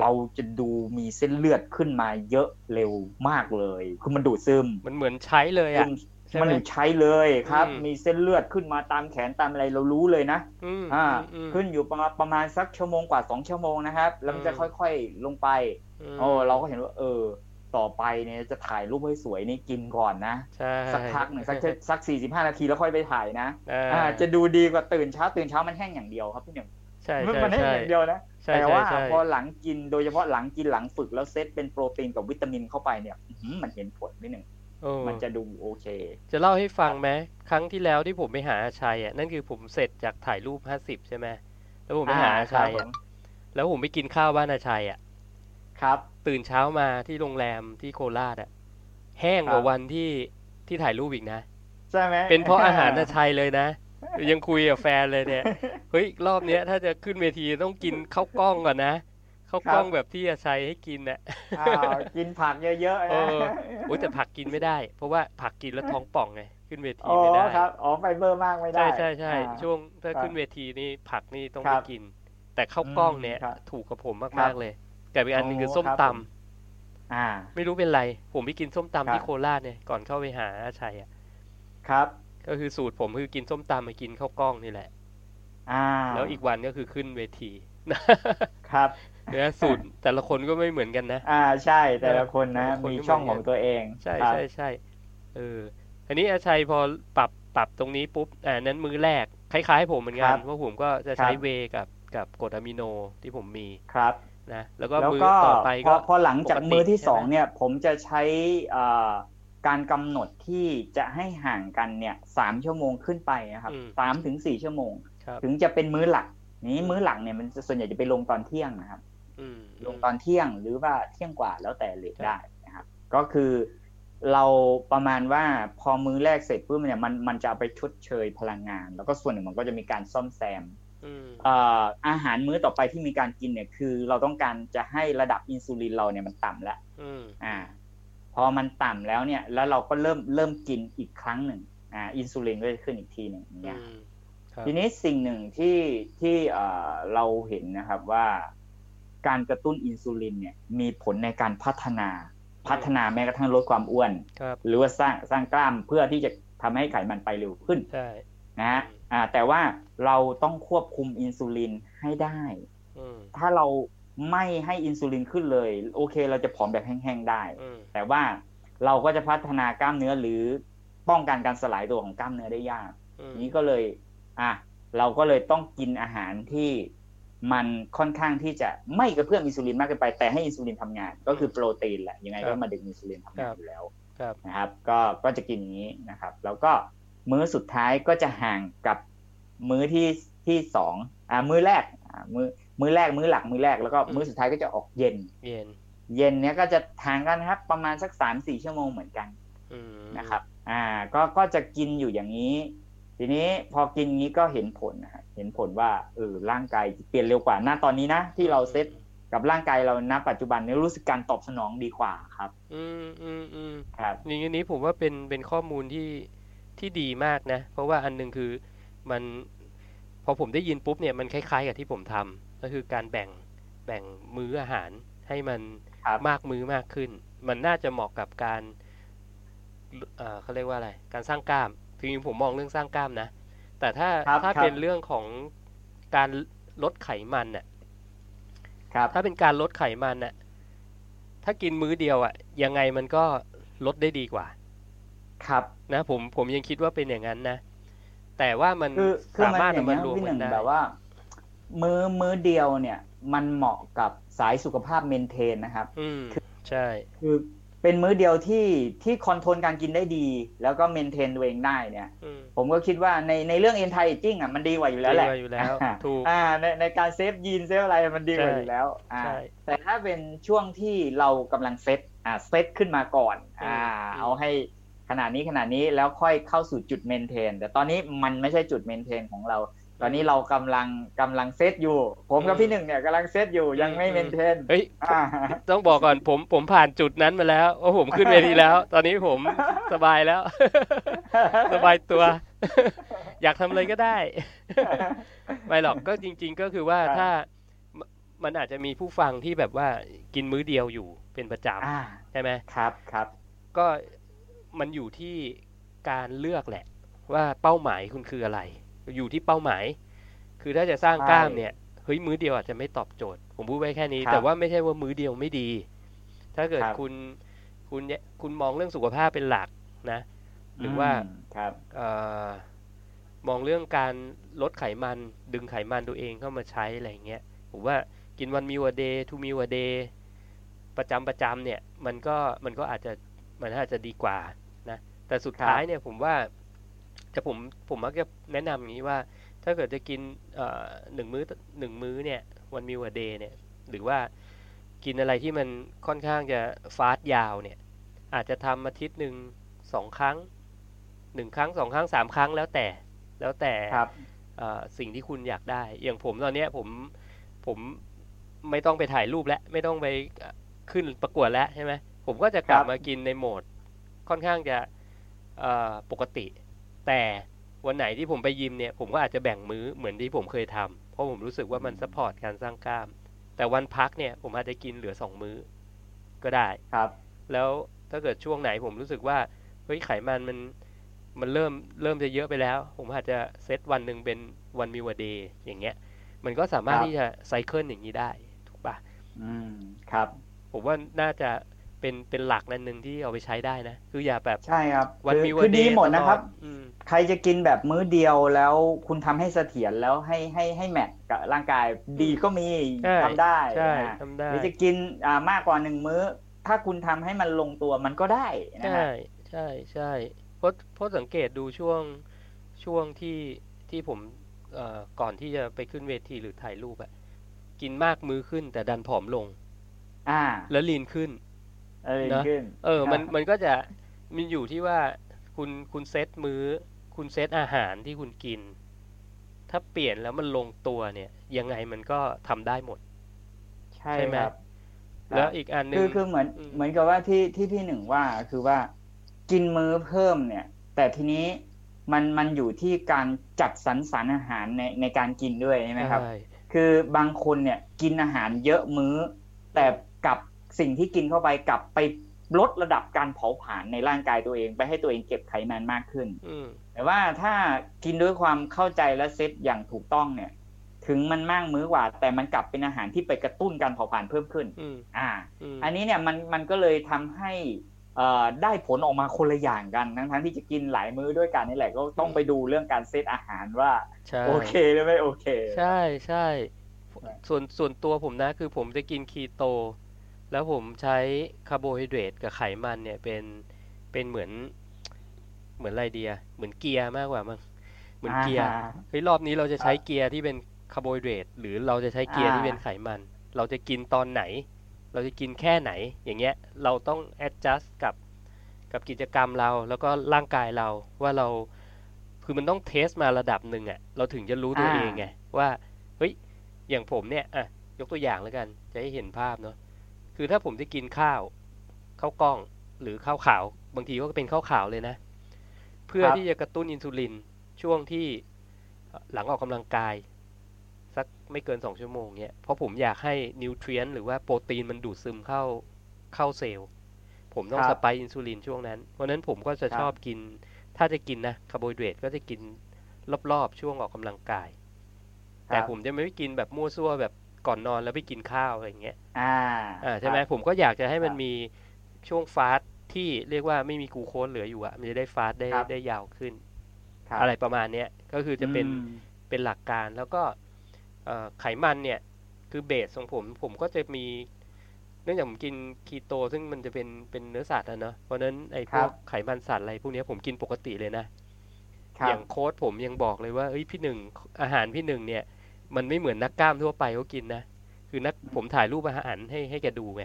S2: เราจะดูมีเส้นเลือดขึ้นมาเยอะเร็วมากเลย คือมันดูดซึม
S1: มันเหมือนใช้เลยอะใช่ไห ม
S2: มันใช้เลยครับ
S1: อืม
S2: มีเส้นเลือดขึ้นมาตามแขนตามอะไรเรารู้เลยนะ
S1: อืม
S2: อ่า
S1: อืม
S2: ขึ้นอยู่ประมาณประมาณสักชั่วโมงกว่าสองชั่วโมงนะครับ แล้วมันจะ
S1: อืม
S2: ค่อยๆลงไป
S1: ม
S2: โอ้เราก็เห็นว่า เออ ต่อไปเนี่ยจะถ่ายรูปให้สวยนี่กินก่อนนะ
S1: ใช่
S2: สักพักหนึ่งสักสักสี่สิบห้านาทีแล้วค่อยไปถ่ายนะ
S1: อ่า
S2: อ่า จะดูดีกว่าตื่นเช้าตื่นเช้ามันแห้งอย่างเดียวครับพี่หนึ่ง
S1: ใช่
S2: มัน
S1: ใช่
S2: มันแห้ง
S1: ใช่
S2: อย่างเดียวนะ
S1: ใช่
S2: แต่
S1: ใช่
S2: ว่า
S1: ใช่
S2: พอหลังกินโดยเฉพาะหลังกินหลังฝึกแล้วเซตเป็นโปรตีนกับวิตามินเข้าไปเนี่ยอื้อหือมันเห็นผลนิดหนึ่ง
S1: โอ้
S2: มันจะดูโอเค
S1: จะเล่าให้ฟังไหมครั้งที่แล้วที่ผมไปหาอาชัยอะนั่นคือผมเสร็จจากถ่ายรูปห้าสิบใช่ไหมแล้วผมไปหาอาชัย
S2: ครับผ
S1: อะ
S2: ม
S1: แล้วผมไปกินข้าวบ้านอาชัยอะ
S2: ครับ
S1: ตื่นเช้ามาที่โรงแรมที่โคราชอะ แห้งกว่าวันที่ที่ถ่ายรูปอีกนะ
S2: ใช่ไหม
S1: เป็นเพราะอาหารอาชัยเลยนะยังคุยกับแฟนเลยเนี่ยเฮ้ยรอบเนี้ยถ้าจะขึ้นเวทีต้องกินข้าวกล้องก่อนนะ ข้าวกล้องแบบที่อาชัยให้กินน่ะ
S2: อ้าวกินผักเยอะๆ
S1: เอ
S2: นะ
S1: อโอ้ยแต่ผักกินไม่ได้ เพราะว่าผักกินแล้วท้องป่องไงขึ้นเวที
S2: อ๋อ
S1: ไม่ได้
S2: ครับอ๋อไฟเบอร์มากไม่ได้
S1: ใช่ใช่ใช่
S2: อ่า
S1: ช่วงถ้า
S2: ครับ
S1: ขึ้นเวทีนี่ผักนี่ต้อง
S2: ค
S1: ไม่
S2: รับ
S1: กิน แต่ข้าวกล้องเนี่ย
S2: อืมครับ
S1: ถูกกับผม
S2: ครั
S1: มาก
S2: บ
S1: ๆเลยกับอีกอันหนึงคือ
S2: โอ้
S1: ส้ม
S2: ครับ
S1: ตำ
S2: ผมอ่า
S1: ไม่รู้เป็นไร ผมไปกินส้มตำ
S2: ครับ
S1: ที่โคราชเนี่ยก่อนเข้าไปหาอาชัยอะ
S2: ครับ
S1: ก็คือสูตรผมคือกินส้มตำมากินข้าวกล้องนี่แหละ
S2: อ่า
S1: แล้วอีกวันก็คือขึ้นเวที
S2: ครับ
S1: เนี่ยสูตรแต่ละคนก็ไม่เหมือนกันนะ
S2: อ่าใช่แต่ละคนนะ
S1: แต่ละคน
S2: มี
S1: ก็
S2: ช่อง
S1: เหมื
S2: ข
S1: อน
S2: อง
S1: กัน
S2: ตัวเอง
S1: ใช่
S2: ครับ
S1: ใช่ใช่เอออันนี้อาชัยพอปรับปรับตรงนี้ปุ๊บอ่านั้นมื้อแรกคล้ายๆ ผมเหมือนกั
S2: ครั
S1: น
S2: บ
S1: ว่าผมก็จะใช้
S2: ครับ
S1: เวย์กับกับกรดอะมิโนที่ผมมี
S2: ครับ
S1: นะแล้วก็
S2: แล้ว
S1: มื้อ
S2: ก็
S1: ต่อไป
S2: พอ
S1: ก็
S2: พอหลังจาก
S1: ปกติ
S2: มือที่
S1: ใช่ไหม
S2: สองเนี่ย ผมจะใช้อ่าการกำหนดที่จะให้ห่างกันเนี่ยสามชั่วโมงขึ้นไปนะครับ
S1: อืม
S2: สามถึงสี่ชั่วโมง
S1: ครับ
S2: ถึงจะเป็นมื้อหลักนี้มื้อหลักเนี่ยมันจะส่วนใหญ่จะไปลงตอนเที่ยงนะครับ
S1: อืม
S2: ลงตอนเที่ยงหรือว่าเที่ยงกว่าแล้วแต่เลทได้นะครับ ก็คือเราประมาณว่าพอมื้อแรกเสร็จปุ๊บเนี่ยมันมันจะเอาไปชดเชยพลังงาน แล้วก็ส่วนหนึ่งมันก็จะมีการซ่อมแซม
S1: อืม
S2: เอ่ออาหารมื้อต่อไปที่มีการกินเนี่ยคือ เราต้องการจะให้ระดับอินซูลินเราเนี่ยมันต่ำแล้ว
S1: อืม
S2: อ่า พอมันต่ำแล้วเนี่ย แล้วเราก็เริ่มเริ่มกินอีกครั้งหนึ่งอ่าอินซูลินก็จะขึ้นอีกทีหนึ่งอย่าง
S1: อื
S2: เนี่ย
S1: มครับ
S2: ทีนี้สิ่งหนึ่งที่ที่เอ่อเราเห็นนะครับว่า การกระตุ้นอินซูลินเนี่ยมีผลในการพัฒนาพัฒนาแม้กระทั่งลดความอ้วน
S1: ครับ
S2: หรือว่าสร้างสร้างกล้ามเพื่อที่จะทำให้ไขมันไปเร็วขึ้น
S1: ใช่
S2: นะฮะอ่าแต่ว่าเราต้องควบคุมอินซูลินให้ได้
S1: อืม
S2: ถ้าเราไม่ให้อินซูลินขึ้นเลย โอเค เราจะผอมแบบแห้งๆได้
S1: อืม
S2: แต่ว่าเราก็จะพัฒนากล้ามเนื้อหรือป้องกันการสลายตัวของกล้ามเนื้อได้ยาก
S1: อืม
S2: นี้ก็เลย อะเราก็เลยต้องกินอาหารที่ มันค่อนข้างที่จะไม่กระเพื่อมอินซูลินมากเกินไป แต่ให้อินซูลินทำงาน ก็คือโปรตีนแหละยังไงก็มาดึงอินซูลินทำงานอยู่แล้ว
S1: ครับ
S2: นะครับ ก็ก็จะกินอย่างนี้นะครับ แล้วก็มื้อสุดท้ายก็จะห่างกับมื้อที่ที่สองอ่ามื้อแรกอ่ามื้อมื้อแรกมื้อหลักมื้อแรกแล้วก็มื้อสุดท้ายก็จะออกเย็น
S1: เย็น
S2: เย็นเนี้ยก็จะทางกันนะครับ ประมาณสักสามสี่ชั่วโมงเหมือนกัน
S1: อืม
S2: นะครับ อ่า ก็ก็จะกินอยู่อย่างนี้ ทีนี้พอกินงี้ก็เห็นผลนะฮะเห็นผลว่าเออร่างกายเปลี่ยนเร็วกว่าหน้าตอนนี้นะที่เราเซตกับร่างกายเราณปัจจุบันนี้รู้สึกการตอบสนองดีกว่าครับ
S1: อืมอืมอืม
S2: ครับ
S1: นี่อันนี้ผมว่าเป็นเป็นข้อมูลที่ที่ดีมากนะ เพราะว่าอันหนึงคือมันพอผมได้ยินปุ๊บเนี่ยมันคล้าย ๆ กับที่ผมทำก็คือการแบ่งแบ่งมื้ออาหารให้มัน
S2: ครับ
S1: มากมื้อมากขึ้น มันน่าจะเหมาะกับการเอ่อเขาเรียกว่าอะไร การสร้างกล้าม จริงๆผมมองเรื่องสร้างกล้ามนะ แต่ถ้า
S2: ครับ
S1: ถ้า
S2: ครับ
S1: เป็นเรื่องของการลดไขมันน่ะ
S2: ครับ
S1: ถ้าเป็นการลดไขมันน่ะ ถ้ากินมื้อเดียวอะ ยังไงมันก็ลดได้ดีกว่า
S2: ครับ
S1: นะผมผมยังคิดว่าเป็นอย่างนั้นนะ แต่ว่ามัน
S2: คือคือ
S1: สา
S2: มัน
S1: มารถ
S2: อย่า
S1: เอา
S2: ง
S1: มา
S2: เงี้ย
S1: รวม
S2: พี่ห
S1: กั
S2: นึ่
S1: น
S2: ง
S1: ได้
S2: แบบว่า มื้อมื้อเดียวเนี่ย มันเหมาะกับสายสุขภาพ maintain นะครับ
S1: อืมใช่
S2: คือ เป็นมื้อเดียวที่ที่ control การกินได้ดี แล้วก็ maintain ตัวเองได้เนี่ย
S1: อืม
S2: ผมก็คิดว่าในในเรื่อง anti aging อะมันดีกว่าอยู่แล้วแหละ
S1: ดีกว่าอยู่แล้ว
S2: อ่า
S1: ถูก
S2: อ่าในในการ save ยีน save อะไรมันดีกว่า
S1: ใช่
S2: อยู่แล้วอ่า
S1: ใช่
S2: แต่ถ้าเป็นช่วงที่เรากำลังเซตอ่าเซตขึ้นมาก่อนอ่า
S1: อืม
S2: เอาให้ขนาดนี้ขนาดนี้แล้วค่อยเข้าสู่จุด maintain แต่ตอนนี้มันไม่ใช่จุด maintain ของเรา ตอนนี้เรากำลังกำลังเซตอยู่ ผมกับพี่หนึ่งเนี่ยกำลังเซตอยู่ยังไม่ maintain เฮ้
S1: ย
S2: อ่า
S1: ต้องบอกก่อนผมผมผ่านจุดนั้นมาแล้วว่าผมขึ้นเวทีแล้ว ตอนนี้ผมสบายแล้ว สบายตัว อยากทำอะไรก็ได้ ไม่หรอกก็จริง ๆ ก็คือว่า
S2: ครับ
S1: ถ้ามมันอาจจะมีผู้ฟังที่แบบว่ากินมื้อเดียวอยู่เป็นประจำ
S2: อ่า
S1: ใช่ไหม
S2: ครับครับ
S1: ก็มันอยู่ที่การเลือกแหละ ว่าเป้าหมายคุณคืออะไร อยู่ที่เป้าหมาย คือถ้าจะสร้าง
S2: ใช่
S1: กล้ามเนี่ยเฮ้ยมื้อเดียวอาจจะไม่ตอบโจทย์ ผมพูดไว้แค่นี้
S2: ครับ
S1: แต่ว่าไม่ใช่ว่ามื้อเดียวไม่ดี ถ้าเกิด
S2: ครับ
S1: คุณคุณเนี่ยคุณมองเรื่องสุขภาพเป็นหลักนะ หรือว่า
S2: มครับ
S1: เอ่อมองเรื่องการลดไขมันดึงไขมันตัวเองเข้ามาใช้อะไรอย่างเงี้ยผมว่ากินวันมิวเดย์ทูมิวเดย์ประจำประจำเนี่ย มันก็มันก็อาจจะมันอาจจะดีกว่านะ แต่สุด
S2: ครับ
S1: ท้ายเนี่ยผมว่า จะผมผมมักจะแนะนำอย่างนี้ว่า ถ้าเกิดจะกินเอ่อหนึ่งมื้อหนึ่งมื้อเนี่ยวันมิวเดย์เนี่ย หรือว่ากินอะไรที่มันค่อนข้างจะฟาสต์ยาวเนี่ย อาจจะทำอาทิตย์หนึ่งสองครั้งหนึ่งครั้งสองครั้งสามครั้งแล้วแต่แล้วแต่
S2: ครับ
S1: เอ่อสิ่งที่คุณอยากได้ อย่างผมตอนเนี้ยผมผมไม่ต้องไปถ่ายรูปแล้ว ไม่ต้องไปเอ่อขึ้นประกวดแล้วใช่ไหมผมก็จะกลับ
S2: ครับ
S1: มากินในโหมดค่อนข้างจะเอ่อปกติ แต่วันไหนที่ผมไปยิมเนี่ยผมก็อาจจะแบ่งมื้อเหมือนที่ผมเคยทำเพราะผมรู้สึกว่ามัน support การสร้างกล้าม แต่วันพักเนี่ยผมอาจจะกินเหลือสองมื้อ ก็ได้
S2: ครับ
S1: แล้วถ้าเกิดช่วงไหนผมรู้สึกว่าเฮ้ยไขมันมันมันเริ่มเริ่มจะเยอะไปแล้ว ผมอาจจะเซตวันหนึ่งเป็นวันมิวเดย์อย่างเงี้ย มันก็สามารถ
S2: ครับ
S1: ที่จะไซเคิลอย่างนี้ได้ ถูกปะ
S2: อืมครับ
S1: ผมว่าน่าจะ เป็นเป็นหลักนั่นหนึ่งที่เอาไปใช้ได้นะ คืออย่าแบบ
S2: ใช่ครับ
S1: วัน
S2: คือ
S1: มิว
S2: คือ
S1: เด
S2: ดี
S1: ย์
S2: หมดนะครับ
S1: อืม
S2: ใครจะกินแบบมื้อเดียวแล้วคุณทำให้เสถียรแล้วให้ให้ให้แมทกับร่างกายดีก็มี
S1: ใช่
S2: ทำได้
S1: ใช่
S2: นะฮะ
S1: ทำได้
S2: หรือจะกินอ่ามากกว่าหนึ่งมื้อ ถ้าคุณทำให้มันลงตัวมันก็ได้นะ
S1: ใช่
S2: ฮะ
S1: ใช่ใช่เพราะเพราะสังเกตดูช่วงช่วงที่ที่ผมเอ่อก่อนที่จะไปขึ้นเวทีหรือถ่ายรูปอะกินมากมื้อขึ้นแต่ดันผอมลง
S2: อ่า
S1: แล้วลีนขึ้น
S2: เออ
S1: นะ
S2: ขึ้น
S1: เออ มัน
S2: ครับ
S1: มันก็จะมันอยู่ที่ว่าคุณคุณเซตมื้อ คุณเซตอาหารที่คุณกิน ถ้าเปลี่ยนแล้วมันลงตัวเนี่ย ยังไงมันก็ทำได้หมด
S2: ใช่
S1: ใช่ไหม
S2: ครับ
S1: แล้วอีกอันหนึง
S2: คือคือเหมือน
S1: อืม
S2: เหมือนกับว่าที่ที่พี่หนึ่งว่าคือว่า กินมื้อเพิ่มเนี่ย แต่ทีนี้มันมันอยู่ที่การจัดสรรสารอาหารในในการกินด้วยใช่ไหมครับ
S1: ใช่
S2: คือบางคนเนี่ย กินอาหารเยอะมื้อ แต่กลับ สิ่งที่กินเข้าไปกลับไปลดระดับการเผาผลาญในร่างกายตัวเอง ไปให้ตัวเองเก็บไขมันมากขึ้น
S1: อืม
S2: แต่ว่าถ้ากินด้วยความเข้าใจและเซตอย่างถูกต้องเนี่ย ถึงมันมากมื้อกว่า แต่มันกลับเป็นอาหารที่ไปกระตุ้นการเผาผลาญเพิ่มขึ้น
S1: อืม
S2: อ่า
S1: อืม
S2: อันนี้เนี่ยมันมันก็เลยทำให้เอ่อได้ผลออกมาคนละอย่างกันทั้งทั้งที่จะกินหลายมื้อด้วยกันนี่แหละก็ต้องไปดูเรื่องการเซตอาหารว่า
S1: ใช่
S2: โอเคหรือไม่โอเค
S1: ใช่ใช่
S2: ใช่
S1: ส่วนส่วนตัวผมนะคือผมจะกินคีโต แล้วผมใช้คาร์โบไฮเดรตกับไขมันเนี่ยเป็นเป็นเหมือนเหมือนอะไรเดียเหมือนเกียร์มากกว่ามั้งเหมือนเกียร์
S2: อ่า
S1: เฮ้ยรอบนี้เราจะใช้
S2: ครับ
S1: เกียร์ที่เป็นคาร์โบไฮเดรตหรือเราจะใช้เกียร์
S2: อ่า
S1: ที่เป็นไขมัน เราจะกินตอนไหน เราจะกินแค่ไหน อย่างเงี้ยเราต้อง adjust กับกับกิจกรรมเราแล้วก็ร่างกายเราว่าเราคือมันต้อง test มาระดับหนึ่งอะ่ะ เราถึงจะรู้ตัว
S2: อ่า
S1: เองไงว่าเฮ้ยอย่างผมเนี่ยอะยกตัวอย่างแล้วกัน จะให้เห็นภาพเนาะ คือถ้าผมจะกินข้าวข้าวกล้องหรือข้าวขาว บางทีก็เป็นข้าวขาวเลยนะ เพื่อที่จะกระตุ้นอินซูลินช่วงที่หลังออกกำลังกาย สักไม่เกินสองชั่วโมงเนี่ยเพราะผมอยากให้ nutrient หรือว่าโปรตีนมันดูดซึมเข้าเข้าเซลล์ผมต้อง
S2: ครับ
S1: spike อินซูลินช่วงนั้น เพราะฉะนั้นผมก็จะ
S2: ครับ
S1: ชอบกิน ถ้าจะกินนะคาร์โบไฮเดรตก็จะกินรอบๆ ช่วงออกกำลังกาย แต่
S2: ครับ
S1: ผมจะไม่กินแบบมั่วซั่วแบบ ก่อนนอนแล้วไปกินข้าวอะไรอย่างเงี้ย
S2: อ่า
S1: อ่าใช่ไหม
S2: ครับ
S1: ผมก็อยากจะให้มัน
S2: ครับ
S1: มีช่วงฟาสต์ที่เรียกว่าไม่มีกลูโคสเหลืออยู่อะมันจะได้ฟาสต์ได้
S2: ครับ
S1: ได้ยาวขึ้น
S2: ครับ
S1: อะไรประมาณเนี้ยก็คือจะเป็น
S2: อืม
S1: เป็นหลักการแล้วก็เอ่อไขมันเนี่ยคือเบสของผม ผมก็จะมีเนื่องจากผมกินคีโต ซึ่งมันจะเป็นเป็นเนื้อสัตว์อะเนาะเพราะฉะนั้นไอ้พวกไขมันสัตว์อะไรพวกเนี้ยผมกินปกติเลยนะ
S2: ครั
S1: อบย่างโค้ดผมยังบอกเลยว่าเอ้ยพี่หนึ่งอาหารพี่หนึ่งเนี่ย มันไม่เหมือนนักกล้ามทั่วไปเขากินนะคือนักผมถ่ายรูปอาหารให้ให้แกดูไง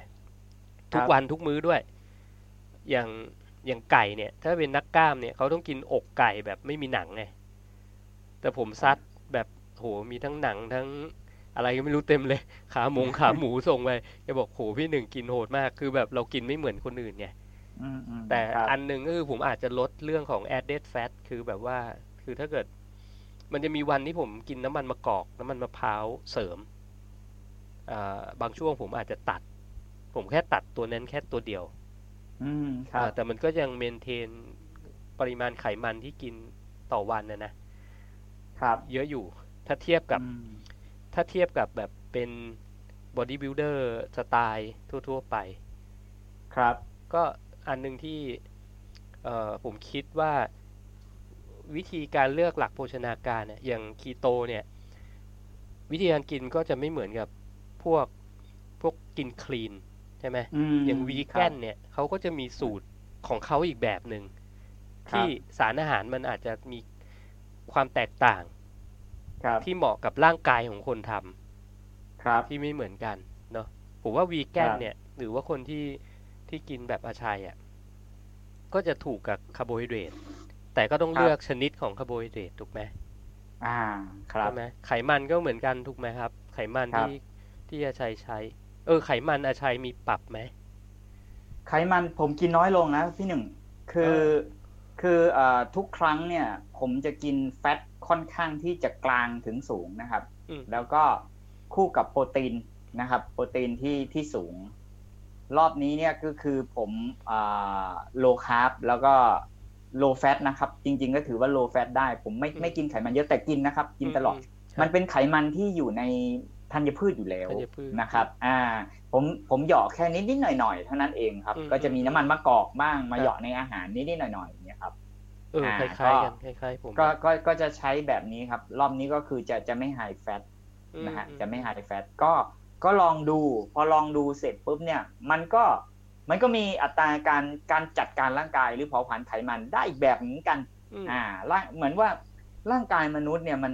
S1: ทุกวันทุกมื้อด้วย อย่างอย่างไก่เนี่ย ถ้าเป็นนักกล้ามเนี่ยเขาต้องกินอกไก่แบบไม่มีหนังไงแต่ผมซัดแบบโหมีทั้งหนังทั้งอะไรก็ไม่รู้เต็มเลย ขาหมูขาหมูส่งไปแกบอกโหพี่หนึ่งกินโหดมาก คือแบบเรากินไม่เหมือนคนอื่นไง
S2: อืมอืม
S1: แต่
S2: ครับ
S1: อันหนึ่งก็คือผมอาจจะลดเรื่องของ added fat คือแบบว่า คือถ้าเกิด มันจะมีวันที่ผมกินน้ำมันมะกอกน้ำมันมะพร้าวเสริมอ่าบางช่วงผมอาจจะตัด ผมแค่ตัดตัวนั้นแค่ตัวเดียว
S2: อืมครับ
S1: อ่าแต่มันก็ยัง maintain ปริมาณไขมันที่กินต่อวันนะนะ
S2: ครับ
S1: เยอะอยู่ ถ้าเทียบกับ
S2: อืม
S1: ถ้าเทียบกับแบบเป็นบอดี้บิ l เดอร์สไตล์ทั่ว ๆ ไป
S2: ครับ
S1: ก็อันหนึ่งที่เอ่อผมคิดว่า วิธีการเลือกหลักโภชนาการเนี่ยอย่างคีโตเนี่ยวิธีการกินก็จะไม่เหมือนกับพวกพวกกินคลีนใช่ไหม
S2: อืม
S1: อย่างวี
S2: ค
S1: แก
S2: รับ
S1: นเนี่ยเขาก็จะมีสูตรของเขาอีกแบบหนึ่ง
S2: ครับ
S1: ที่สารอาหารมันอาจจะมีความแตกต่าง
S2: ครับ
S1: ที่เหมาะกับร่างกายของคนทำ
S2: ครับ
S1: ที่ไม่เหมือนกันเนาะผมว่าวีแกน
S2: ครับ
S1: เนี่ย หรือว่าคนที่ที่กินแบบอาชัยอะก็จะถูกกับคาร์โบไฮเดรต แต่ก็ต้อง
S2: ครับ
S1: เลือกชนิดของคาร์โบไฮเดรตถูกไหม
S2: อ่า ครับ
S1: ใช่ไหมไขมันก็เหมือนกันถูกไหมครับ ไขมัน
S2: ครับ
S1: ที่ที่อาชัยใช้ เออ ไขมันอาชัยมีปรับไหม
S2: ไขมันผมกินน้อยลงนะพี่หนึ่ง คือ
S1: เออ
S2: คือเอ่อทุกครั้งเนี่ย ผมจะกิน fat ค่อนข้างที่จะกลางถึงสูงนะครับ
S1: อืม
S2: แล้วก็คู่กับโปรตีนนะครับ โปรตีนที่ที่สูง รอบนี้เนี่ยก็คือผม low carb แล้วก็ low fat นะครับ จริง ๆ ก็ถือว่า low fat ได้ ผมไม่
S1: อืม
S2: ไม่กินไขมันเยอะแต่กินนะครับ กินตลอด
S1: มครับ
S2: มันเป็นไขมันที่อยู่ในธัญพืชอยู่แล้ว
S1: ธัญพืช
S2: นะครับ อ่า ผมผมเหยาะแค่นิดนิดๆหน่อยหน่อยๆเท่านั้นเองครับ
S1: อืม
S2: ก็จะมีน้ำมันมะกอกบ้างมา
S1: ครับ
S2: เหยาะในอาหารนิดนิดๆหน่อยหน่อยๆอย่างเงี้ยครับ
S1: เออ
S2: อ่า
S1: คล้ายๆ
S2: ก็
S1: กันคล้ายๆผม
S2: ก็ก็ก็จะใช้แบบนี้ครับ รอบนี้ก็คือจะจะไม่ไฮแฟต
S1: อืม
S2: นะฮะ
S1: อื
S2: จะไม่ไฮแฟตก็ก็ลองดู พอลองดูเสร็จปุ๊บเนี่ย มันก็ มันก็มีอัตราการการจัดการร่างกายหรือเผาผลาญไขมันได้อีกแบบเหมือนกัน
S1: อืม
S2: อ่าร่างเหมือนว่าร่างกายมนุษย์เนี่ยมัน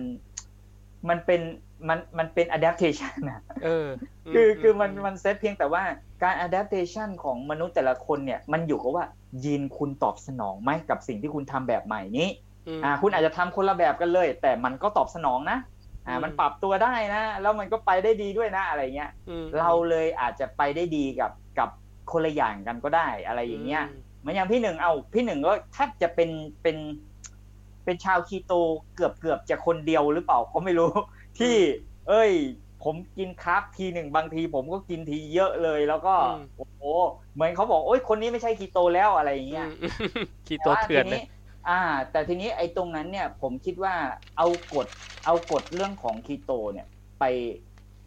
S2: มันเป็นมันมันเป็น adaptation นะ
S1: เออ
S2: คือ
S1: ม
S2: คือมันมันเซตเพียงแต่ว่าการ adaptation ของมนุษย์แต่ละคนเนี่ยมันอยู่กับว่ายีนคุณตอบสนองไหมกับสิ่งที่คุณทำแบบใหม่นี้
S1: ม
S2: อ่าคุณอาจจะทำคนละแบบกันเลย แต่มันก็ตอบสนองนะอ่า
S1: อืม
S2: มันปรับตัวได้นะ แล้วมันก็ไปได้ดีด้วยนะอะไรเงี้ย
S1: อืม
S2: เราเลยอาจจะไปได้ดีกับกับ คนละอย่างกันก็ได้อะไรอย่างเงี้ย
S1: ม
S2: เหมือนอย่างพี่หนึ่งเอาพี่หนึ่งก็แทบจะเป็นเป็น เป็นชาวคีโตเกือบเกือบจะคนเดียวหรือเปล่าก็ไม่รู้ ที่ เอ้ย ผมกินคาร์บทีหนึ่งบางที ผมก็กินทีเยอะเลย แล้วก็
S1: อืม
S2: โอ้โหเหมือนเขาบอกโอ้ยคนนี้ไม่ใช่คีโตแล้วอะไรอย่างเงี้ย
S1: อืมคีโตเถื่อน
S2: แต่
S1: เล
S2: ว่ายทีอ่า แต่ทีนี้ไอ้ตรงนั้นเนี่ย ผมคิดว่าเอากฎเอากฎเรื่องของคีโตเนี่ย ไป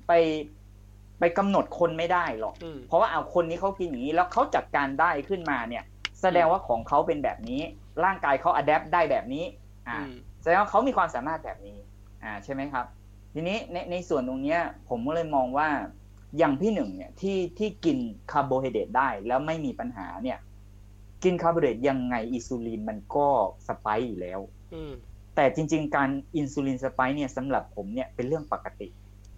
S2: ไป ไปกำหนดคนไม่ได้หรอก
S1: อืม
S2: เพราะว่าเอาคนนี้เขากินอย่างนี้แล้วเขาจัดการได้ขึ้นมาเนี่ย แสดงว่าของเขาเป็นแบบนี้ ร่างกายเขาอัดแอปได้แบบนี้ อ่า
S1: อืม
S2: แสดงว่าเขามีความสามารถแบบนี้ อ่าใช่ไหมครับ ทีนี้ในในส่วนตรงเนี้ย ผมก็เลยมองว่าอย่างพี่หนึ่งเนี่ยที่ที่กินคาร์โบไฮเดรตได้แล้วไม่มีปัญหาเนี่ย กินคาร์โบไฮเดรตยังไงอินซูลินมันก็ spike อยู่แล้ว
S1: อืม
S2: แต่จริง ๆ การอินซูลิน spike เนี่ยสำหรับผมเนี่ยเป็นเรื่องปกติ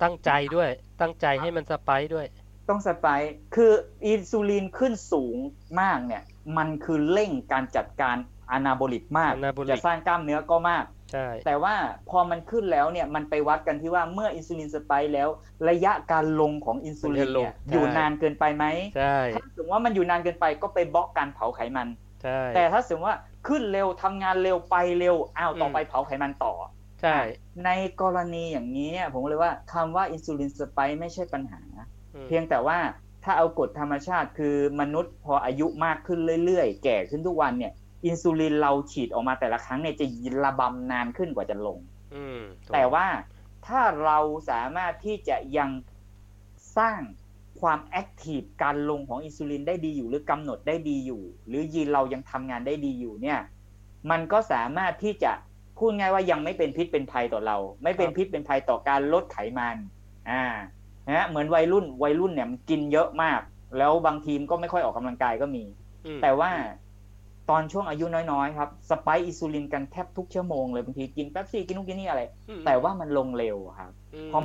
S1: ตั้งใจด้วย ตั้งใจให้มัน spike ด้วย
S2: ต้อง spike คืออินซูลินขึ้นสูงมากเนี่ย มันคือเร่งการจัดการ anabolic มาก
S1: Anabolic
S2: จะสร้างกล้ามเนื้อก็มาก
S1: ใช่
S2: แต่ว่าพอมันขึ้นแล้วเนี่ย มันไปวัดกันที่ว่าเมื่ออินซูลินสไปค์แล้ว ระยะการลงของอินซูลินเนี่ยอยู่นานเกินไปไหม
S1: ใช่
S2: ถ้าสมมติว่ามันอยู่นานเกินไปก็ไปบล็อกการเผาไขมัน
S1: ใช่
S2: แต่ถ้าสมมติว่าขึ้นเร็วทำงานเร็วไปเร็วอ้าวต่อไปเผาไขมันต่อ
S1: ใช่
S2: ในกรณีอย่างนี้เนี่ยผมเลยว่าคำว่าอินซูลินสไปค์ไม่ใช่ปัญหา
S1: อืม
S2: เพียงแต่ว่าถ้าเอากฎธรรมชาติคือมนุษย์พออายุมากขึ้นเรื่อยๆ แก่ขึ้นทุกวันเนี่ย อินซูลินเราฉีดออกมาแต่ละครั้งเนี่ยจะระบำนานขึ้นกว่าจะลง
S1: อืมถูก
S2: แต่ว่าถ้าเราสามารถที่จะยังสร้างความแอคทีฟการลงของอินซูลินได้ดีอยู่หรือกำหนดได้ดีอยู่ หรือยีนเรายังทำงานได้ดีอยู่เนี่ย มันก็สามารถที่จะ พูดง่ายว่ายังไม่เป็นพิษเป็นภัยต่อเรา ไม่เป็นพิษเป็นภัยต่อการลดไขมันอ่านะฮะเหมือนวัยรุ่นวัยรุ่นเนี่ยมันกินเยอะมาก แล้วบางทีมก็ไม่ค่อยออกกำลังกายก็มี
S1: อืม
S2: แต่ว่าตอนช่วงอายุน้อยๆครับสไปค์อินซูลินกันแทบทุกชั่วโมงเลยบางทีกินแป๊บซี่กินนู่นกินนี่อะไร
S1: อืม
S2: แต่ว่ามันลงเร็วอะครับ
S1: อืม
S2: พอ